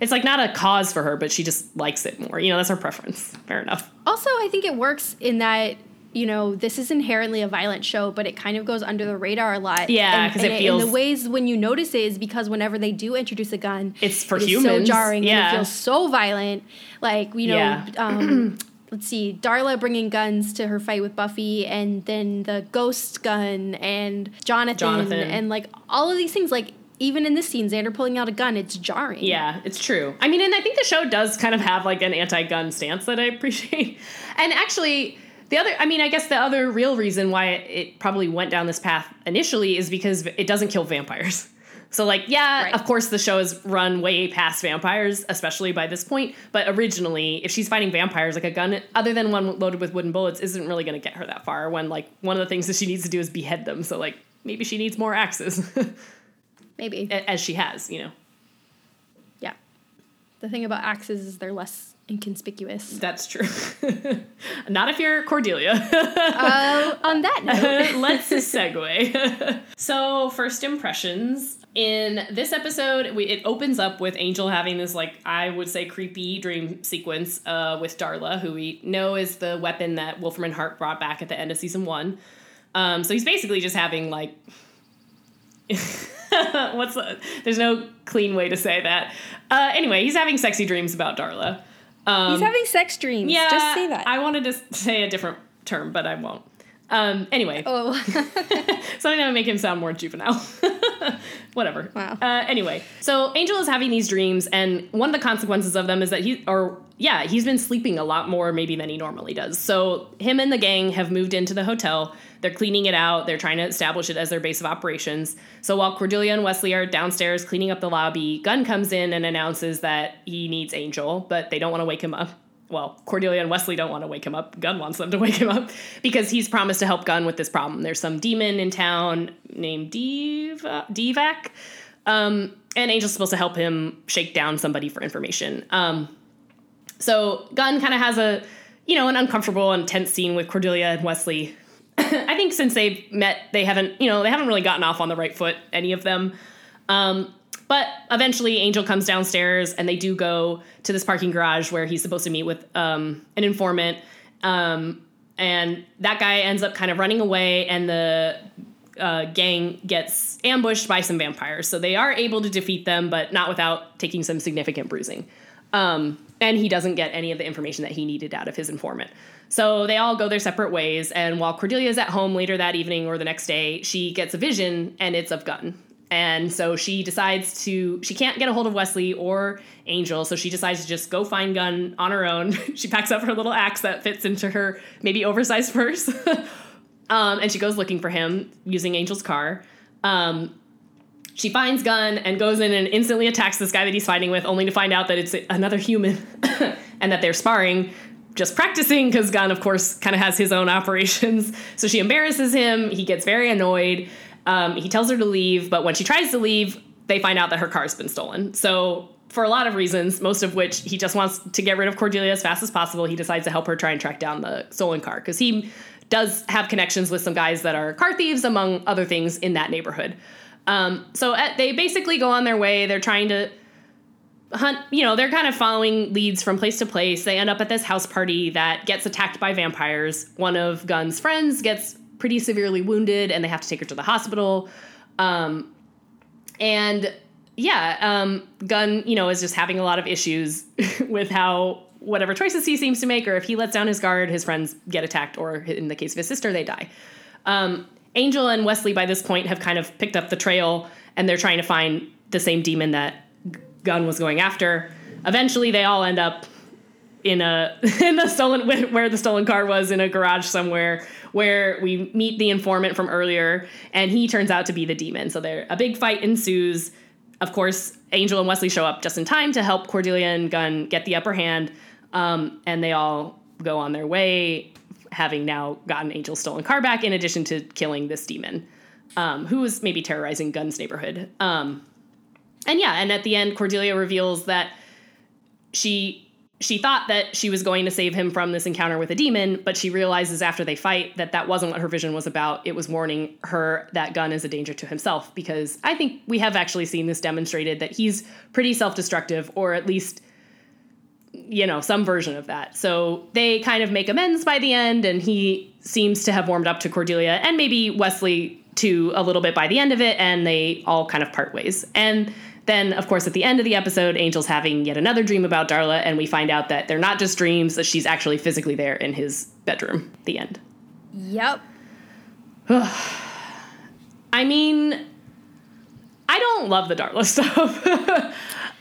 It's like not a cause for her, but she just likes it more. You know, that's her preference. Fair enough. Also, I think it works in that you know, this is inherently a violent show, but it kind of goes under the radar a lot. Yeah, because it feels. And the ways when you notice it is because whenever they do introduce a gun, it's for it humans. so jarring. Yeah. And it feels so violent. Like you know, Yeah. um, let's see, Darla bringing guns to her fight with Buffy, and then the ghost gun and Jonathan, Jonathan. and like all of these things. Like even in this scene, Xander pulling out a gun, it's jarring. Yeah, it's true. I mean, and I think the show does kind of have like an anti-gun stance that I appreciate. And actually, the other, I mean, I guess the other real reason why it, it probably went down this path initially is because it doesn't kill vampires. So, like, yeah, Right. of course, the show has run way past vampires, especially by this point. But originally, if she's fighting vampires, like a gun, other than one loaded with wooden bullets, isn't really going to get her that far. When like one of the things that she needs to do is behead them. So, like, maybe she needs more axes, maybe. as she has, you know. Yeah. The thing about axes is they're less inconspicuous. That's true. Not if you're Cordelia. uh, on that note, Let's segue. so, first impressions. In this episode, we, it opens up with Angel having this, like, I would say, creepy dream sequence uh, with Darla, who we know is the weapon that Wolfram and Hart brought back at the end of season one. Um, so he's basically just having, like, what's the, there's no clean way to say that. Uh, anyway, he's having sexy dreams about Darla. Um, he's having sex dreams. yeah, Just say that. I wanted to say a different term, but I won't. Um, anyway, oh. something that would make him sound more juvenile. Whatever. Wow. Uh, anyway, so Angel is having these dreams, and one of the consequences of them is that he, or yeah, he's been sleeping a lot more maybe than he normally does. So him and the gang have moved into the hotel. They're cleaning it out. They're trying to establish it as their base of operations. So while Cordelia and Wesley are downstairs cleaning up the lobby, Gunn comes in and announces that he needs Angel, but they don't want to wake him up. Well, Cordelia and Wesley don't want to wake him up. Gunn wants them to wake him up because he's promised to help Gunn with this problem. There's some demon in town named Diva, Deevak, um, and Angel's supposed to help him shake down somebody for information. Um, so Gunn kind of has a, you know, an uncomfortable and tense scene with Cordelia and Wesley. I think since they've met, they haven't, you know, they haven't really gotten off on the right foot, any of them. Um, but eventually, Angel comes downstairs, and they do go to this parking garage where he's supposed to meet with um, an informant. Um, and that guy ends up kind of running away, and the uh, gang gets ambushed by some vampires. So they are able to defeat them, but not without taking some significant bruising. Um, and he doesn't get any of the information that he needed out of his informant. So they all go their separate ways. And while Cordelia is at home later that evening or the next day, she gets a vision, and it's of Gunn. And so she decides to, she can't get a hold of Wesley or Angel, so she decides to just go find Gunn on her own. she packs up her little axe that fits into her maybe oversized purse. um, and she goes looking for him using Angel's car. Um, she finds Gunn and goes in and instantly attacks this guy that he's fighting with, only to find out that it's another human and that they're sparring, just practicing because Gunn, of course, kind of has his own operations. So she embarrasses him. He gets very annoyed. Um, he tells her to leave, but when she tries to leave, they find out that her car's been stolen. So, for a lot of reasons, most of which he just wants to get rid of Cordelia as fast as possible, he decides to help her try and track down the stolen car because he does have connections with some guys that are car thieves, among other things, in that neighborhood. Um, so at, they basically go on their way. They're trying to hunt, you know, they're kind of following leads from place to place. They end up at this house party that gets attacked by vampires. One of Gunn's friends gets pretty severely wounded and they have to take her to the hospital. Um, and yeah, um, Gunn, you know, is just having a lot of issues with how whatever choices he seems to make, or if he lets down his guard, his friends get attacked, or in the case of his sister, they die. Um, Angel and Wesley, by this point, have kind of picked up the trail and they're trying to find the same demon that Gunn was going after. Eventually, they all end up in a in the stolen where the stolen car was in a garage somewhere where we meet the informant from earlier and he turns out to be the demon. So there a big fight ensues. Of course angel and wesley show up just in time to help cordelia and gunn get the upper hand um, and they all go on their way having now gotten angel's stolen car back in addition to killing this demon um, who was maybe terrorizing gunn's neighborhood. Um, and yeah and at the end cordelia reveals that she she thought that she was going to save him from this encounter with a demon, but she realizes after they fight that that wasn't what her vision was about. It was warning her that Gunn is a danger to himself because I think we have actually seen this demonstrated that he's pretty self destructive, or at least, you know, some version of that. So they kind of make amends by the end, and he seems to have warmed up to Cordelia and maybe Wesley too a little bit by the end of it, and they all kind of part ways. And then, of course, at the end of the episode, Angel's having yet another dream about Darla, and we find out that they're not just dreams, that she's actually physically there in his bedroom. The end. Yep. I mean, I don't love the Darla stuff.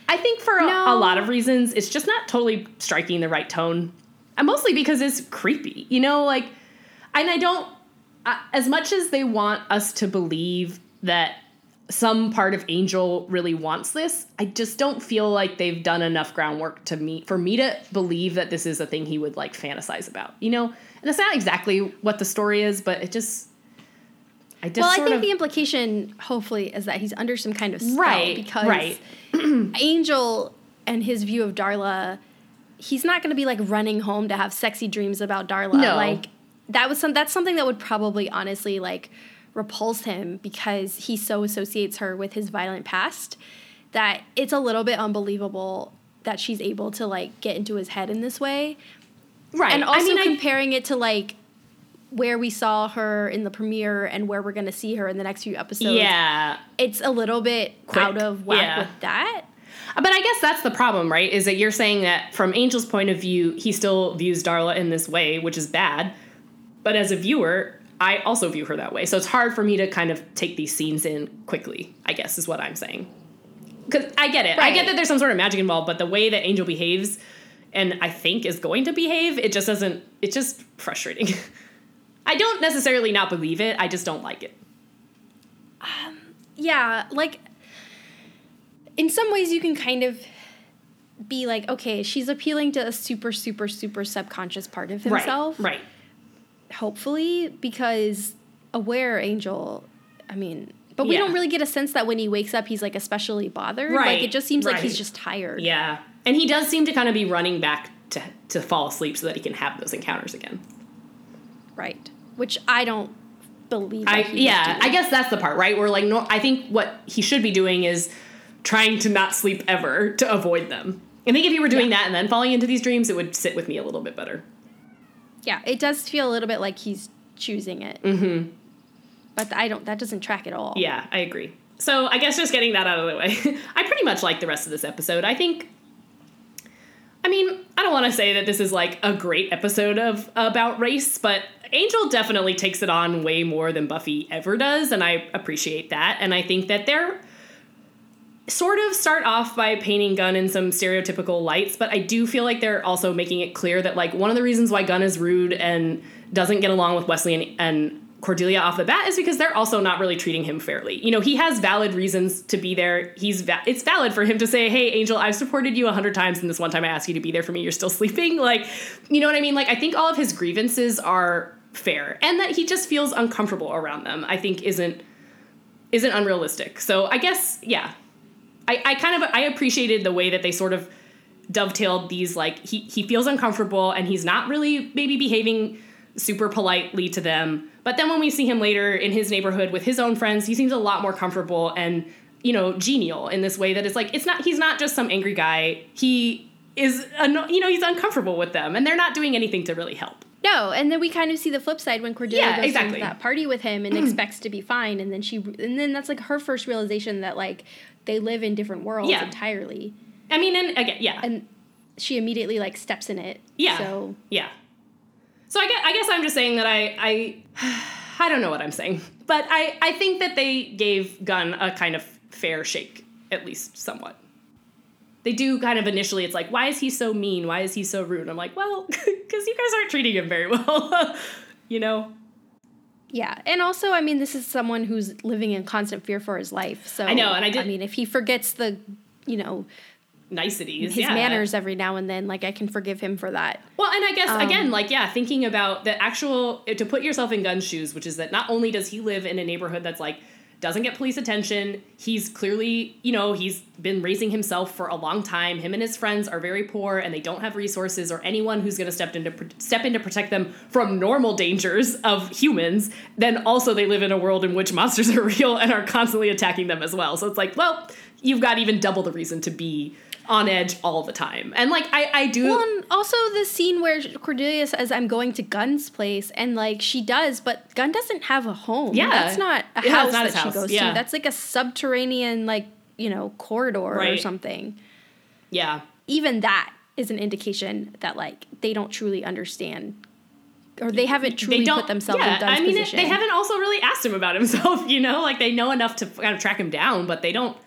I think for a, No. a lot of reasons, it's just not totally striking the right tone. And mostly because it's creepy, you know, like, and I don't, uh, as much as they want us to believe that some part of Angel really wants this, I just don't feel like they've done enough groundwork to me for me to believe that this is a thing he would like fantasize about, you know. And that's not exactly what the story is, but it just, I just well, I think of, the implication, hopefully, is that he's under some kind of spell Right, because right. Angel and his view of Darla, he's not going to be like running home to have sexy dreams about Darla. No. Like that was some that's something that would probably honestly like repulse him because he so associates her with his violent past that it's a little bit unbelievable that she's able to like get into his head in this way. right. And also I mean, I- comparing it to like where we saw her in the premiere and where we're going to see her in the next few episodes. yeah. It's a little bit Quick, out of whack yeah. with that. But I guess that's the problem, right? Is that you're saying that from Angel's point of view, he still views Darla in this way, which is bad. But as a viewer, I also view her that way. So it's hard for me to kind of take these scenes in quickly, I guess is what I'm saying. Because I get it. I get that there's some sort of magic involved, but the way that Angel behaves and I think is going to behave, it just doesn't, it's just frustrating. I don't necessarily not believe it, I just don't like it. Yeah, like in some ways you can kind of be like, okay, she's appealing to a super, super, super subconscious part of himself. Right. Right. Hopefully, because aware angel, I mean, but we Yeah. don't really get a sense that when he wakes up, he's like especially bothered. Like it just seems like he's just tired. Yeah. And he does seem to kind of be running back to, to fall asleep so that he can have those encounters again. Right. Which I don't believe. I yeah. I guess that's the part, right? Where like no I think what he should be doing is trying to not sleep ever to avoid them. I think if he were doing Yeah. that and then falling into these dreams, it would sit with me a little bit better. Yeah, it does feel a little bit like he's choosing it. Mm-hmm. But I don't. That doesn't track at all. Yeah, I agree. So I guess just getting that out of the way, I pretty much like the rest of this episode. I think. I mean, I don't want to say that this is like a great episode of about race, but Angel definitely takes it on way more than Buffy ever does, and I appreciate that. And I think that they're sort of start off by painting Gunn in some stereotypical lights, but I do feel like they're also making it clear that like one of the reasons why Gunn is rude and doesn't get along with Wesley and, and Cordelia off the bat is because they're also not really treating him fairly. You know, he has valid reasons to be there. He's va- it's valid for him to say, "Hey, Angel, I've supported you a hundred times, and this one time I asked you to be there for me, you're still sleeping." Like, you know what I mean? Like, I think all of his grievances are fair, and that he just feels uncomfortable around them. I think isn't isn't unrealistic. So I guess yeah, I, I kind of I appreciated the way that they sort of dovetailed these like he he feels uncomfortable and he's not really maybe behaving super politely to them. But then when we see him later in his neighborhood with his own friends, he seems a lot more comfortable and you know genial in this way that it's like it's not he's not just some angry guy. He is you know he's uncomfortable with them and they're not doing anything to really help. No, and then we kind of see the flip side when Cordelia Yeah, goes exactly. to that party with him and mm-hmm. expects to be fine, and then she, and then that's like her first realization that like they live in different worlds Yeah. entirely, I mean, and again, yeah, and she immediately like steps in it. Yeah. So Yeah. So I guess, I guess I'm just saying that I, I I don't know what I'm saying, but I I think that they gave Gunn a kind of fair shake, at least somewhat. They do kind of initially. It's like, why is he so mean? Why is he so rude? I'm like, well, because you guys aren't treating him very well, you know. Yeah, and also I mean this is someone who's living in constant fear for his life. So I know, and I did- I mean if he forgets the, you know, Niceties, his yeah. manners every now and then, like I can forgive him for that. Well, and I guess Um, again, like yeah, thinking about the actual to put yourself in Gunn's shoes, which is that not only does he live in a neighborhood that's like doesn't get police attention, he's clearly, you know, he's been raising himself for a long time. Him and his friends are very poor and they don't have resources or anyone who's going to step into step in to protect them from normal dangers of humans. Then also they live in a world in which monsters are real and are constantly attacking them as well. So it's like, well, you've got even double the reason to be on edge all the time. And like I, I do Well, and also the scene where Cordelia says, "I'm going to Gunn's place," and like she does, but Gun doesn't have a home. Yeah. that's not a Yeah, house not that she house. goes Yeah. to. That's like a subterranean, like you know, corridor or something. yeah. Even that is an indication that like they don't truly understand, or they haven't truly they don't put themselves yeah, in Gunn's I mean, it- position. they haven't also really asked him about himself. You know, like they know enough to kind of track him down, but they don't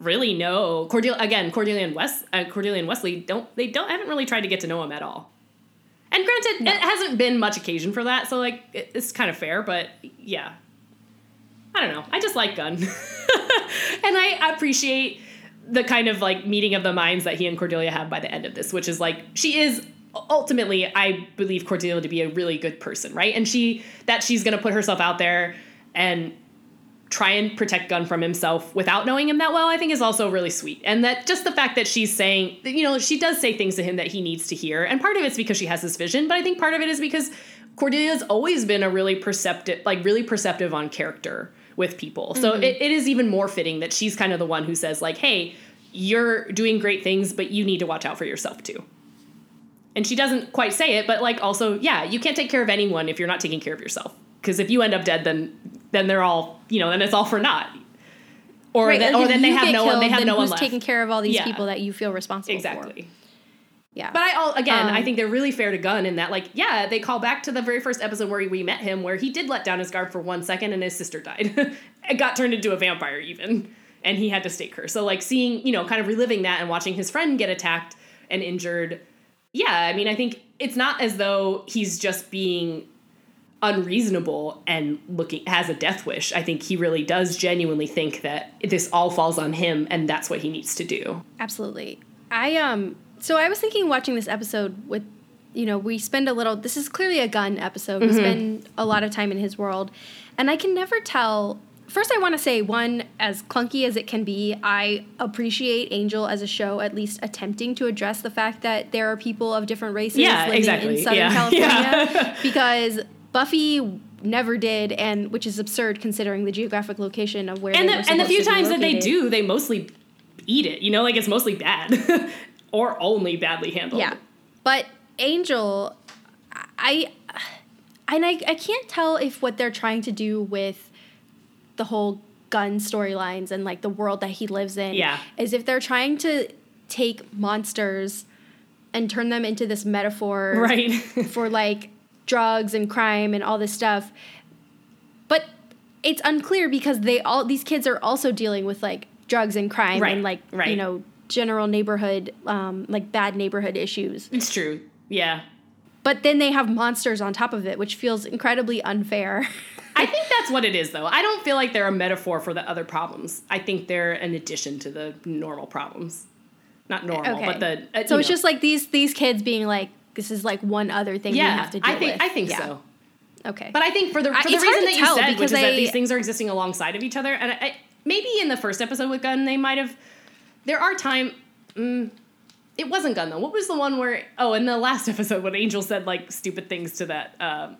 really know Cordelia. Again, Cordelia and Wes, uh, Cordelia and Wesley don't they don't haven't really tried to get to know him at all. And granted, it hasn't been much occasion for that, so like it, it's kind of fair. But yeah, I don't know. I just like Gunn, and I appreciate the kind of like meeting of the minds that he and Cordelia have by the end of this, which is like she is ultimately, I believe Cordelia to be a really good person, right? And she that she's gonna put herself out there and try and protect Gunn from himself without knowing him that well, I think is also really sweet. And that just the fact that she's saying, you know, she does say things to him that he needs to hear. And part of it's because she has this vision, but I think part of it is because Cordelia's always been a really perceptive, like really perceptive on character with people. So mm-hmm. it, it is even more fitting that she's kind of the one who says, like, hey, you're doing great things, but you need to watch out for yourself too. And she doesn't quite say it, but like also, yeah, you can't take care of anyone if you're not taking care of yourself. Because if you end up dead, then then they're all, you know, then it's all for naught. Or Right, then, or then they have no one. They have then no one left. taking care of all these Yeah. people that you feel responsible for. exactly. Yeah. But I all again, I Um, think they're really fair to Gunn in that, like, yeah, they call back to the very first episode where we met him, where he did let down his guard for one second, and his sister died, and got turned into a vampire even, and he had to stake her. So like seeing, you know, kind of reliving that and watching his friend get attacked and injured. Yeah, I mean, I think it's not as though he's just being unreasonable and looking has a death wish. I think he really does genuinely think that this all falls on him, and that's what he needs to do. Absolutely. I um so I was thinking watching this episode with you know, we spend a little this is clearly a Gunn episode. Mm-hmm. We spend a lot of time in his world. And I can never tell First I want to say one as clunky as it can be, I appreciate Angel as a show at least attempting to address the fact that there are people of different races Yeah, living exactly. in Southern Yeah. California Yeah. because Buffy never did and which is absurd considering the geographic location of where and they the, were and the few times that they do, they mostly eat it. You know, like it's mostly bad or only badly handled. Yeah. But Angel, I, and I, I can't tell if what they're trying to do with the whole Gunn storylines and like the world that he lives in Yeah. is if they're trying to take monsters and turn them into this metaphor Right. for like drugs and crime and all this stuff. But it's unclear because they all these kids are also dealing with like drugs and crime Right, and like right. you know general neighborhood um, like bad neighborhood issues. it's true. Yeah. But then they have monsters on top of it, which feels incredibly unfair. I think that's what it is, though. I don't feel like they're a metaphor for the other problems. I think they're an addition to the normal problems. Not normal, Okay. but the. uh, so it's know. just like these these kids being like, this is like one other thing we yeah. have to deal I think with. I think Yeah. so. Okay. But I think for the for the it's reason that you said, which because is that these things are existing alongside of each other, and I, I, maybe in the first episode with Gunn, they might have. There are time. Mm, it wasn't Gunn though. What was the one where? Oh, in the last episode when Angel said like stupid things to that. Uh,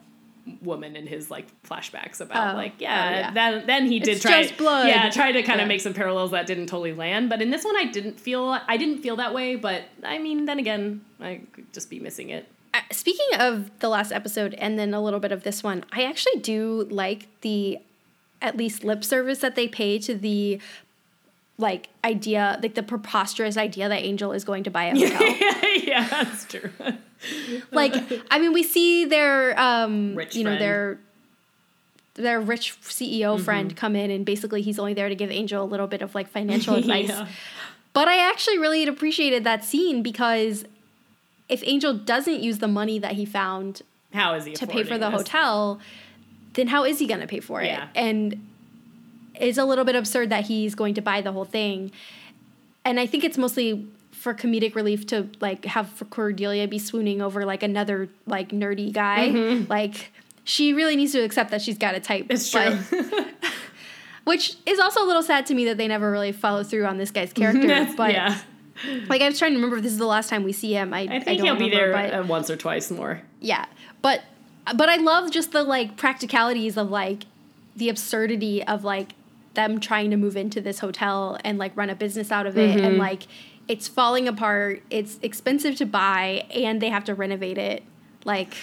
woman in his like flashbacks about Oh. like yeah, Oh, yeah. then then he did It's try yeah try to kind of Yeah. make some parallels that didn't totally land but in this one I didn't feel I didn't feel that way but I mean then again I could just be missing it Uh, speaking of the last episode and then a little bit of this one, I actually do like the at least lip service that they pay to the like idea, like the preposterous idea that Angel is going to buy a hotel. yeah that's true like, I mean, we see their um, Rich you know, friend. their their rich CEO Mm-hmm. friend come in and basically he's only there to give Angel a little bit of like financial advice. Yeah. But I actually really appreciated that scene because if Angel doesn't use the money that he found How is he to pay for the this? hotel, then how is he going to pay for it? Yeah. And it's a little bit absurd that he's going to buy the whole thing. And I think it's mostly for comedic relief to like have Cordelia be swooning over like another like nerdy guy. Like she really needs to accept that she's got a type. Mm-hmm. It's but- true. which is also a little sad to me that they never really follow through on this guy's character. But yeah, like I was trying to remember if this is the last time we see him. I, I think don't he'll be there but- uh, once or twice more. yeah, but but I love just the like practicalities of like the absurdity of like them trying to move into this hotel and like run a business out of it Mm-hmm. and like it's falling apart, it's expensive to buy, and they have to renovate it. Like,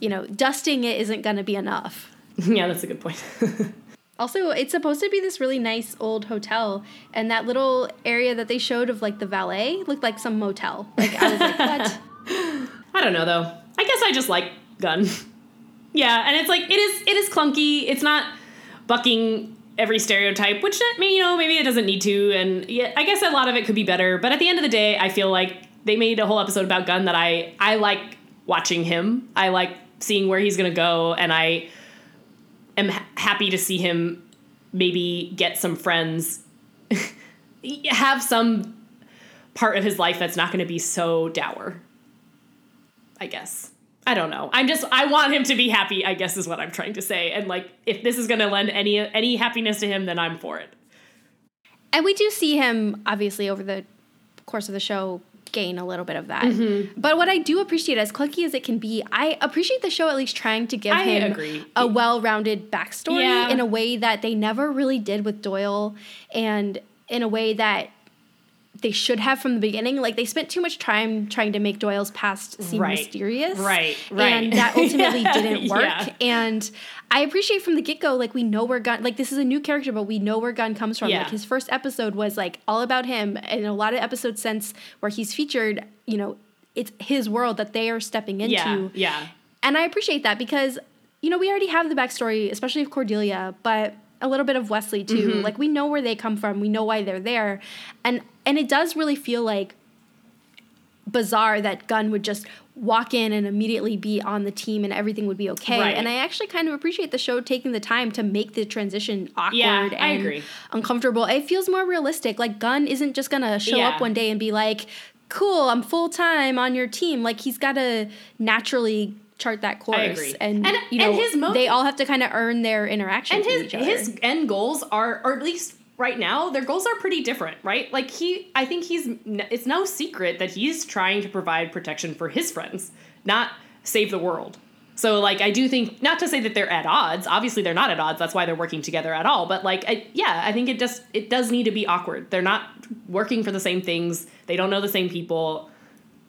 you know, dusting it isn't going to be enough. yeah, that's a good point. Also, it's supposed to be this really nice old hotel, and that little area that they showed of like the valet looked like some motel. Like I was like, what? I don't know though. I guess I just like Gunn. yeah, and it's like it is it is clunky. It's not bucking every stereotype, which I mean, you know maybe it doesn't need to, and yeah, I guess a lot of it could be better. But at the end of the day, I feel like they made a whole episode about Gunn that I I like watching him. I like seeing where he's gonna go, and I am ha- happy to see him maybe get some friends, have some part of his life that's not going to be so dour. I guess. I don't know. I'm just I want him to be happy, I guess is what I'm trying to say. And like if this is going to lend any any happiness to him, then I'm for it. And we do see him obviously over the course of the show gain a little bit of that. Mm-hmm. But what I do appreciate, as clunky as it can be, I appreciate the show at least trying to give I him agree. a well rounded backstory Yeah. in a way that they never really did with Doyle and in a way that they should have from the beginning. Like they spent too much time trying to make Doyle's past seem Right. mysterious. Right, right. And that ultimately didn't work. Yeah. And I appreciate from the get go, like we know where Gunn like this is a new character, but we know where Gunn comes from. Yeah. Like his first episode was like all about him and a lot of episodes since where he's featured, you know, it's his world that they are stepping into. Yeah. Yeah. And I appreciate that because, you know, we already have the backstory, especially of Cordelia, but a little bit of Wesley too. Mm-hmm. Like we know where they come from, we know why they're there. And and it does really feel like bizarre that Gunn would just walk in and immediately be on the team and everything would be okay. Right. And I actually kind of appreciate the show taking the time to make the transition awkward Yeah, and uncomfortable. It feels more realistic. Like Gunn isn't just gonna show Yeah. up one day and be like, "Cool, I'm full time on your team." Like he's got to naturally chart that course. agree. And, And- you know, and his mo- they all have to kind of earn their interaction and his each other. his end goals are or at least right now their goals are pretty different right like he i think he's it's no secret that he's trying to provide protection for his friends not save the world so like i do think not to say that they're at odds obviously they're not at odds that's why they're working together at all but like I, yeah i think it just it does need to be awkward they're not working for the same things they don't know the same people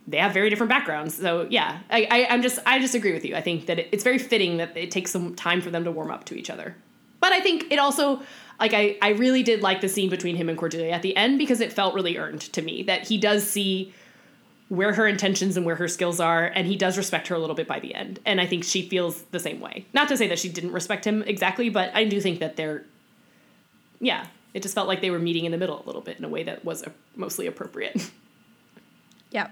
they have very different backgrounds. So yeah, I, I'm just I just agree with you. I think that it, it's very fitting that it takes some time for them to warm up to each other. But I think it also like I I really did like the scene between him and Cordelia at the end because it felt really earned to me that he does see where her intentions and where her skills are and he does respect her a little bit by the end and i think she feels the same way not to say that she didn't respect him exactly but i do think that they're yeah it just felt like they were meeting in the middle a little bit in a way that was mostly appropriate Yep.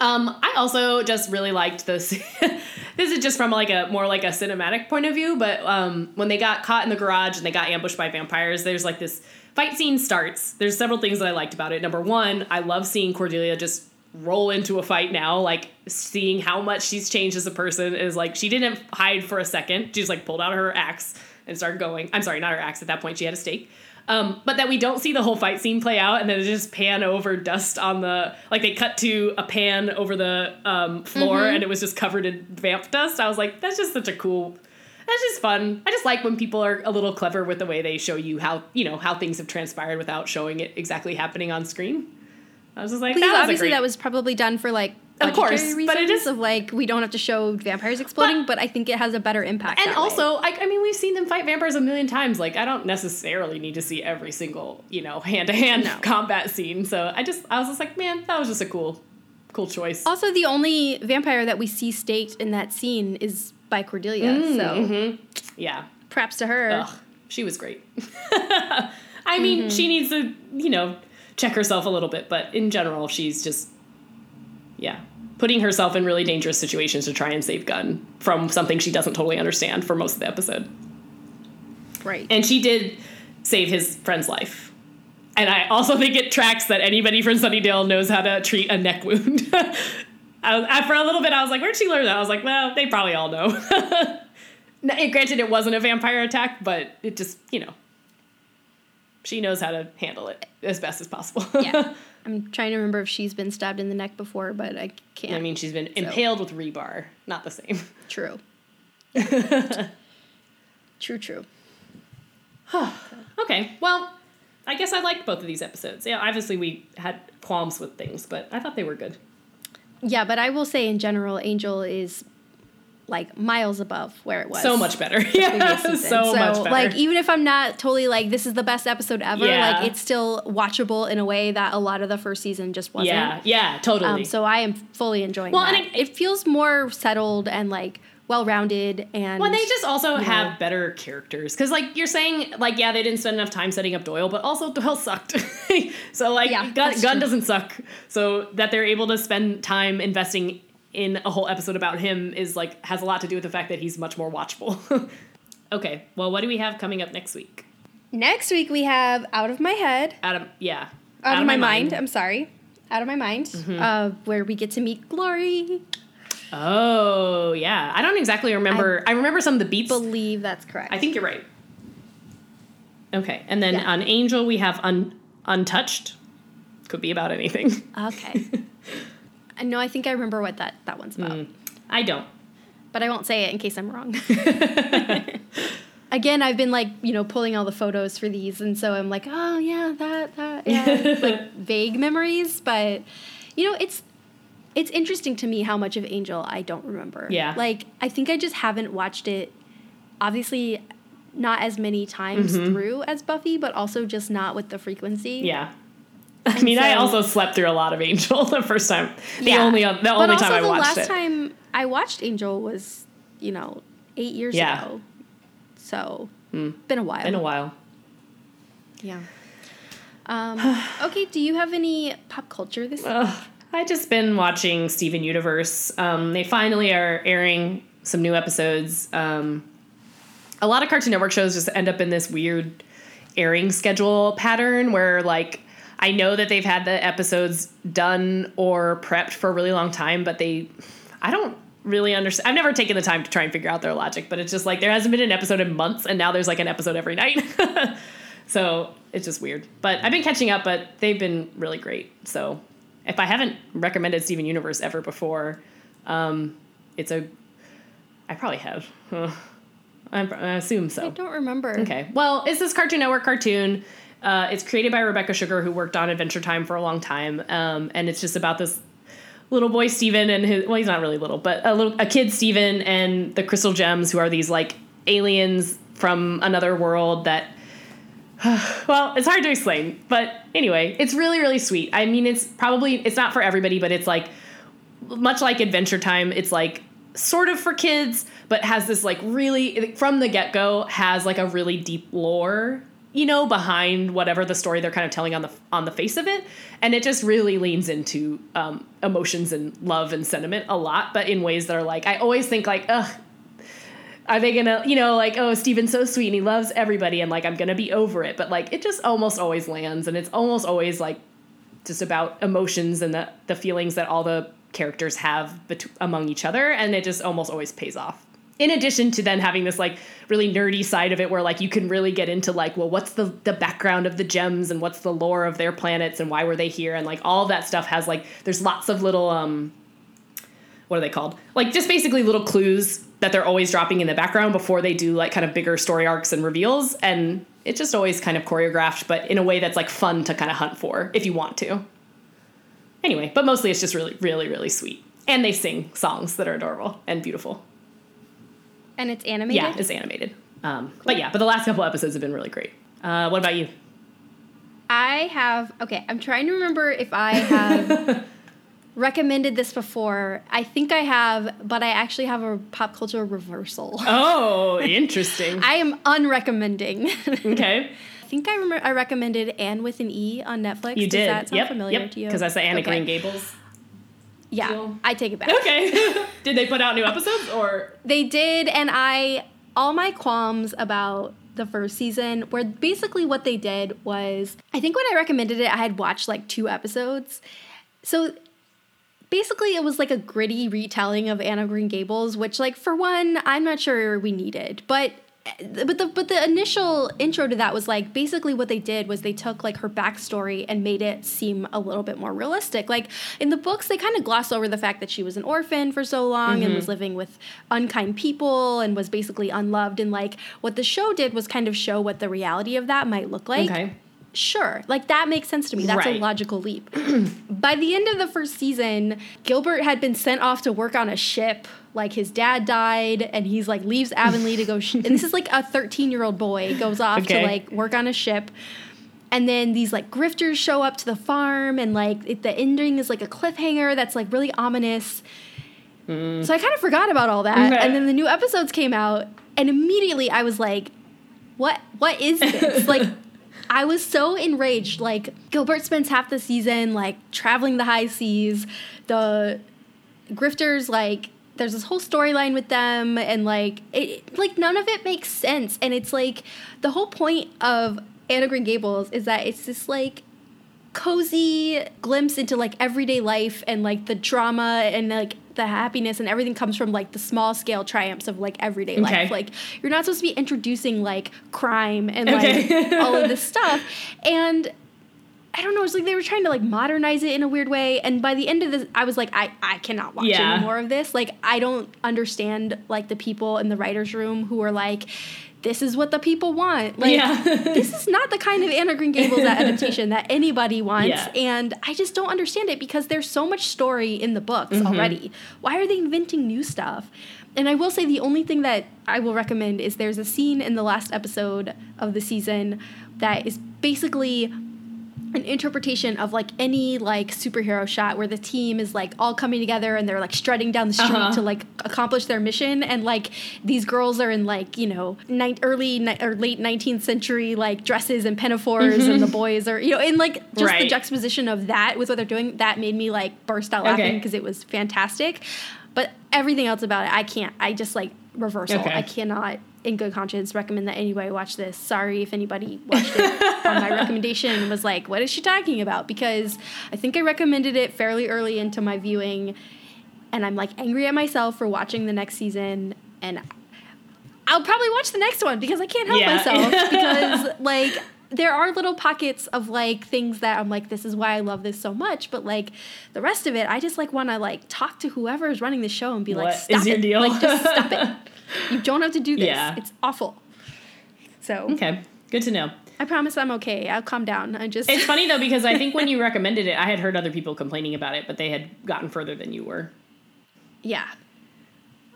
Um, I also just really liked this. this is just from like a more like a cinematic point of view, but um, when they got caught in the garage and they got ambushed by vampires, there's like this fight scene starts. There's several things that I liked about it. Number one, I love seeing Cordelia just roll into a fight now, like seeing how much she's changed as a person is like she didn't hide for a second. She just like pulled out her axe and started going. I'm sorry, not her axe. At that point, she had a stake. Um, but that we don't see the whole fight scene play out, and then they just pan over dust on the like they cut to a pan over the um, floor, and it was just covered in vamp dust. I was like, that's just such a cool. That's just fun. I just like when people are a little clever with the way they show you how you know how things have transpired without showing it exactly happening on screen. I was just like, that obviously great- that was probably done for like Of course, but it is of like we don't have to show vampires exploding, but, I think it has a better impact. and also I, I mean we've seen them fight vampires a million times like i don't necessarily need to see every single you know hand-to-hand No. combat scene so i just i was just like man that was just a cool cool choice also the only vampire that we see staked in that scene is by Cordelia. Mm, so mm-hmm. yeah props to her. Ugh, she was great i mean she needs to you know check herself a little bit but in general she's just yeah putting herself in really dangerous situations to try and save gunn from something she doesn't totally understand for most of the episode Right. And she did save his friend's life. And I also think it tracks that anybody from Sunnydale knows how to treat a neck wound. I was, I- for a little bit, I was like, where'd she learn that? I was like, well, they probably all know. Now, Granted, it wasn't a vampire attack, but it just, you know, she knows how to handle it as best as possible. yeah. I'm trying to remember if she's been stabbed in the neck before, but I can't. I mean, she's been impaled with rebar. Not the same. true. true, true. Okay, well, I guess I liked both of these episodes. Yeah, obviously we had qualms with things, but I thought they were good. Yeah, but I will say in general, Angel is like miles above where it was. So much better. Yeah, so, so, much better. Like even if I'm not totally like this is the best episode ever, yeah. like it's still watchable in a way that a lot of the first season just wasn't. Yeah, yeah, totally. Um, so I am fully enjoying. It. Well, that. and it, it feels more settled and like well rounded and well they just also have know. better characters because like you're saying like yeah they didn't spend enough time setting up doyle but also doyle sucked so like yeah, Gunn, Gunn doesn't suck so that they're able to spend time investing in a whole episode about him is like has a lot to do with the fact that he's much more watchable okay well what do we have coming up next week next week we have out of my head out of yeah out, out of, my mind. mind. i'm sorry out of my mind mm-hmm. uh, where we get to meet glory Oh yeah, I don't exactly remember. I, I remember some of the beats. Believe that's correct. I think you're right. Okay, and then yeah. on Angel we have un- Untouched. Could be about anything. Okay. no, I think I remember what that that one's about. Mm, I don't. But I won't say it in case I'm wrong. Again, I've been like you know pulling all the photos for these, and so I'm like, oh yeah, that that yeah, like vague memories, but you know it's it's interesting to me how much of Angel I don't remember. Yeah. Like I think I just haven't watched it obviously not as many times mm-hmm. through as Buffy, but also just not with the frequency. Yeah. I mean, so, I also slept through a lot of Angel the first time. The yeah. only the only time I watched it. the last time I watched Angel was, you know, eight years yeah. ago. So, mm. been a while. Been a while. Yeah. Um, okay, do you have any pop culture this week? I just been watching Steven Universe. Um, they finally are airing some new episodes. Um, a lot of Cartoon Network shows just end up in this weird airing schedule pattern where like I know that they've had the episodes done or prepped for a really long time, but they I don't really understand. I've never taken the time to try and figure out their logic, but it's just like there hasn't been an episode in months, and now there's like an episode every night. so it's just weird. But I've been catching up, but they've been really great. So if I haven't recommended Steven Universe ever before, um, it's a. I probably have. I, I assume so. I don't remember. Okay. Well, it's this Cartoon Network cartoon. Uh, it's created by Rebecca Sugar, who worked on Adventure Time for a long time, um, and it's just about this little boy Steven and his. Well, he's not really little, but a little a kid Steven and the Crystal Gems, who are these like aliens from another world that well, it's hard to explain, but anyway, it's really really sweet. I mean, it's probably it's not for everybody, but it's like much like Adventure Time, it's like sort of for kids, but has this like really from the get-go has like a really deep lore, you know, behind whatever the story they're kind of telling on the on the face of it, and it just really leans into um, emotions and love and sentiment a lot, but in ways that are like I always think like, ugh, are they gonna you know like oh steven's so sweet and he loves everybody and like i'm gonna be over it. But like it just almost always lands and it's almost always like just about emotions and the, the feelings that all the characters have bet- among each other. And it just almost always pays off in addition to then having this like really nerdy side of it where like you can really get into like well what's the the background of the gems and what's the lore of their planets and why were they here? And like all that stuff has like there's lots of little um what are they called? Like just basically little clues that they're always dropping in the background before they do like kind of bigger story arcs and reveals. And it's just always kind of choreographed but in a way that's like fun to kind of hunt for if you want to. Anyway but mostly it's just really really really sweet. And they sing songs that are adorable and beautiful and it's animated yeah it's animated um, cool. but yeah but the last couple episodes have been really great uh, what about you i have okay i'm trying to remember if i have recommended this before. I think I have, but I actually have a pop culture reversal. Oh, interesting. I am unrecommending. Okay. I think I remember I recommended Anne with an E on Netflix. You Does did. that sound yep. familiar yep. to you? Because that's the Anne of okay. Green Gables. Yeah, deal. I take it back. Okay. did they put out new episodes or? They did, and I all my qualms about the first season where basically what they did was I think when I recommended it I had watched like two episodes. So basically it was like a gritty retelling of Anne of Green Gables, which like for one, I'm not sure we needed. But but the but the initial intro to that was like basically what they did was they took like her backstory and made it seem a little bit more realistic. Like in the books, they kind of gloss over the fact that she was an orphan for so long mm-hmm. and was living with unkind people and was basically unloved. And like what the show did was kind of show what the reality of that might look like. Okay. Sure, like that makes sense to me. That's Right. a logical leap. By the end of the first season, Gilbert had been sent off to work on a ship. Like his dad died, and he's like leaves Avonlea to go. Sh- and this is like a 13 year old boy goes off Okay. to like work on a ship. And then these like grifters show up to the farm, and like it, the ending is like a cliffhanger that's like really ominous. Mm. So I kind of forgot about all that. Okay. And then the new episodes came out, and immediately I was like, "What? What is this?" like, I was so enraged. Like Gilbert spends half the season like traveling the high seas. The grifters like there's this whole storyline with them and like it like none of it makes sense and it's like the whole point of Anne of Green Gables is that it's this like cozy glimpse into like everyday life and like the drama and like the happiness and everything comes from like the small scale triumphs of like everyday Okay. life like you're not supposed to be introducing like crime and Okay. like all of this stuff and I don't know. It's like they were trying to like modernize it in a weird way, and by the end of this, I was like, I I cannot watch Yeah. any more of this. Like I don't understand like the people in the writers' room who are like, this is what the people want. Like Yeah. this is not the kind of Anne of Green Gables adaptation that anybody wants, Yeah. and I just don't understand it because there's so much story in the books Mm-hmm. already. Why are they inventing new stuff? And I will say the only thing that I will recommend is there's a scene in the last episode of the season that is basically an interpretation of like any like superhero shot where the team is like all coming together and they're like strutting down the street Uh-huh. to like accomplish their mission and like these girls are in like you know ni- early ni- or late 19th century like dresses and pinafores and the boys are you know in like just the Mm-hmm. Juxtaposition of that with what they're doing that made me like burst out laughing Okay. because it was fantastic but everything else about it i can't i just like reversal Okay. i cannot in good conscience recommend that anybody watch this sorry if anybody watched it on my recommendation and was like what is she talking about because i think i recommended it fairly early into my viewing and i'm like angry at myself for watching the next season and i'll probably watch the next one because i can't help Yeah. myself because like there are little pockets of like things that I'm like, this is why I love this so much. But like the rest of it, I just like want to like talk to whoever is running the show and be like, stop is your it. deal? Like just stop it. You don't have to do this. Yeah. It's awful. So Okay, good to know. I promise I'm okay. I'll calm down. I just It's funny though because I think when you recommended it, I had heard other people complaining about it, but they had gotten further than you were. yeah.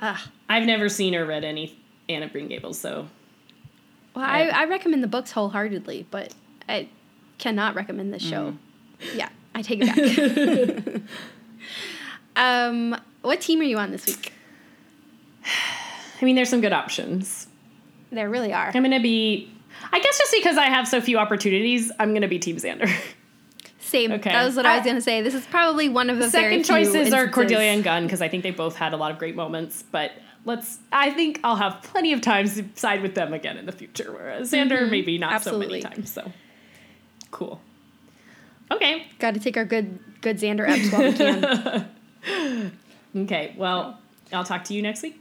Ugh. I've never seen or read any Anne of Green Gables, so Well, I, I recommend the books wholeheartedly, but I cannot recommend this show. Yeah, I take it back. um, what team are you on this week? I mean, there's some good options. There really are. I'm gonna be, I guess, just because I have so few opportunities, I'm gonna be Team Xander. Same. Okay. That was what I was gonna say. This is probably one of the very Second few choices are instances- Cordelia and Gunn because I think they both had a lot of great moments, but. Let's. I think I'll have plenty of times to side with them again in the future. Whereas Xander, mm-hmm. maybe not Absolutely. so many times. So, cool. Okay. Got to take our good good Xander eps while we can. Okay. Well, I'll talk to you next week.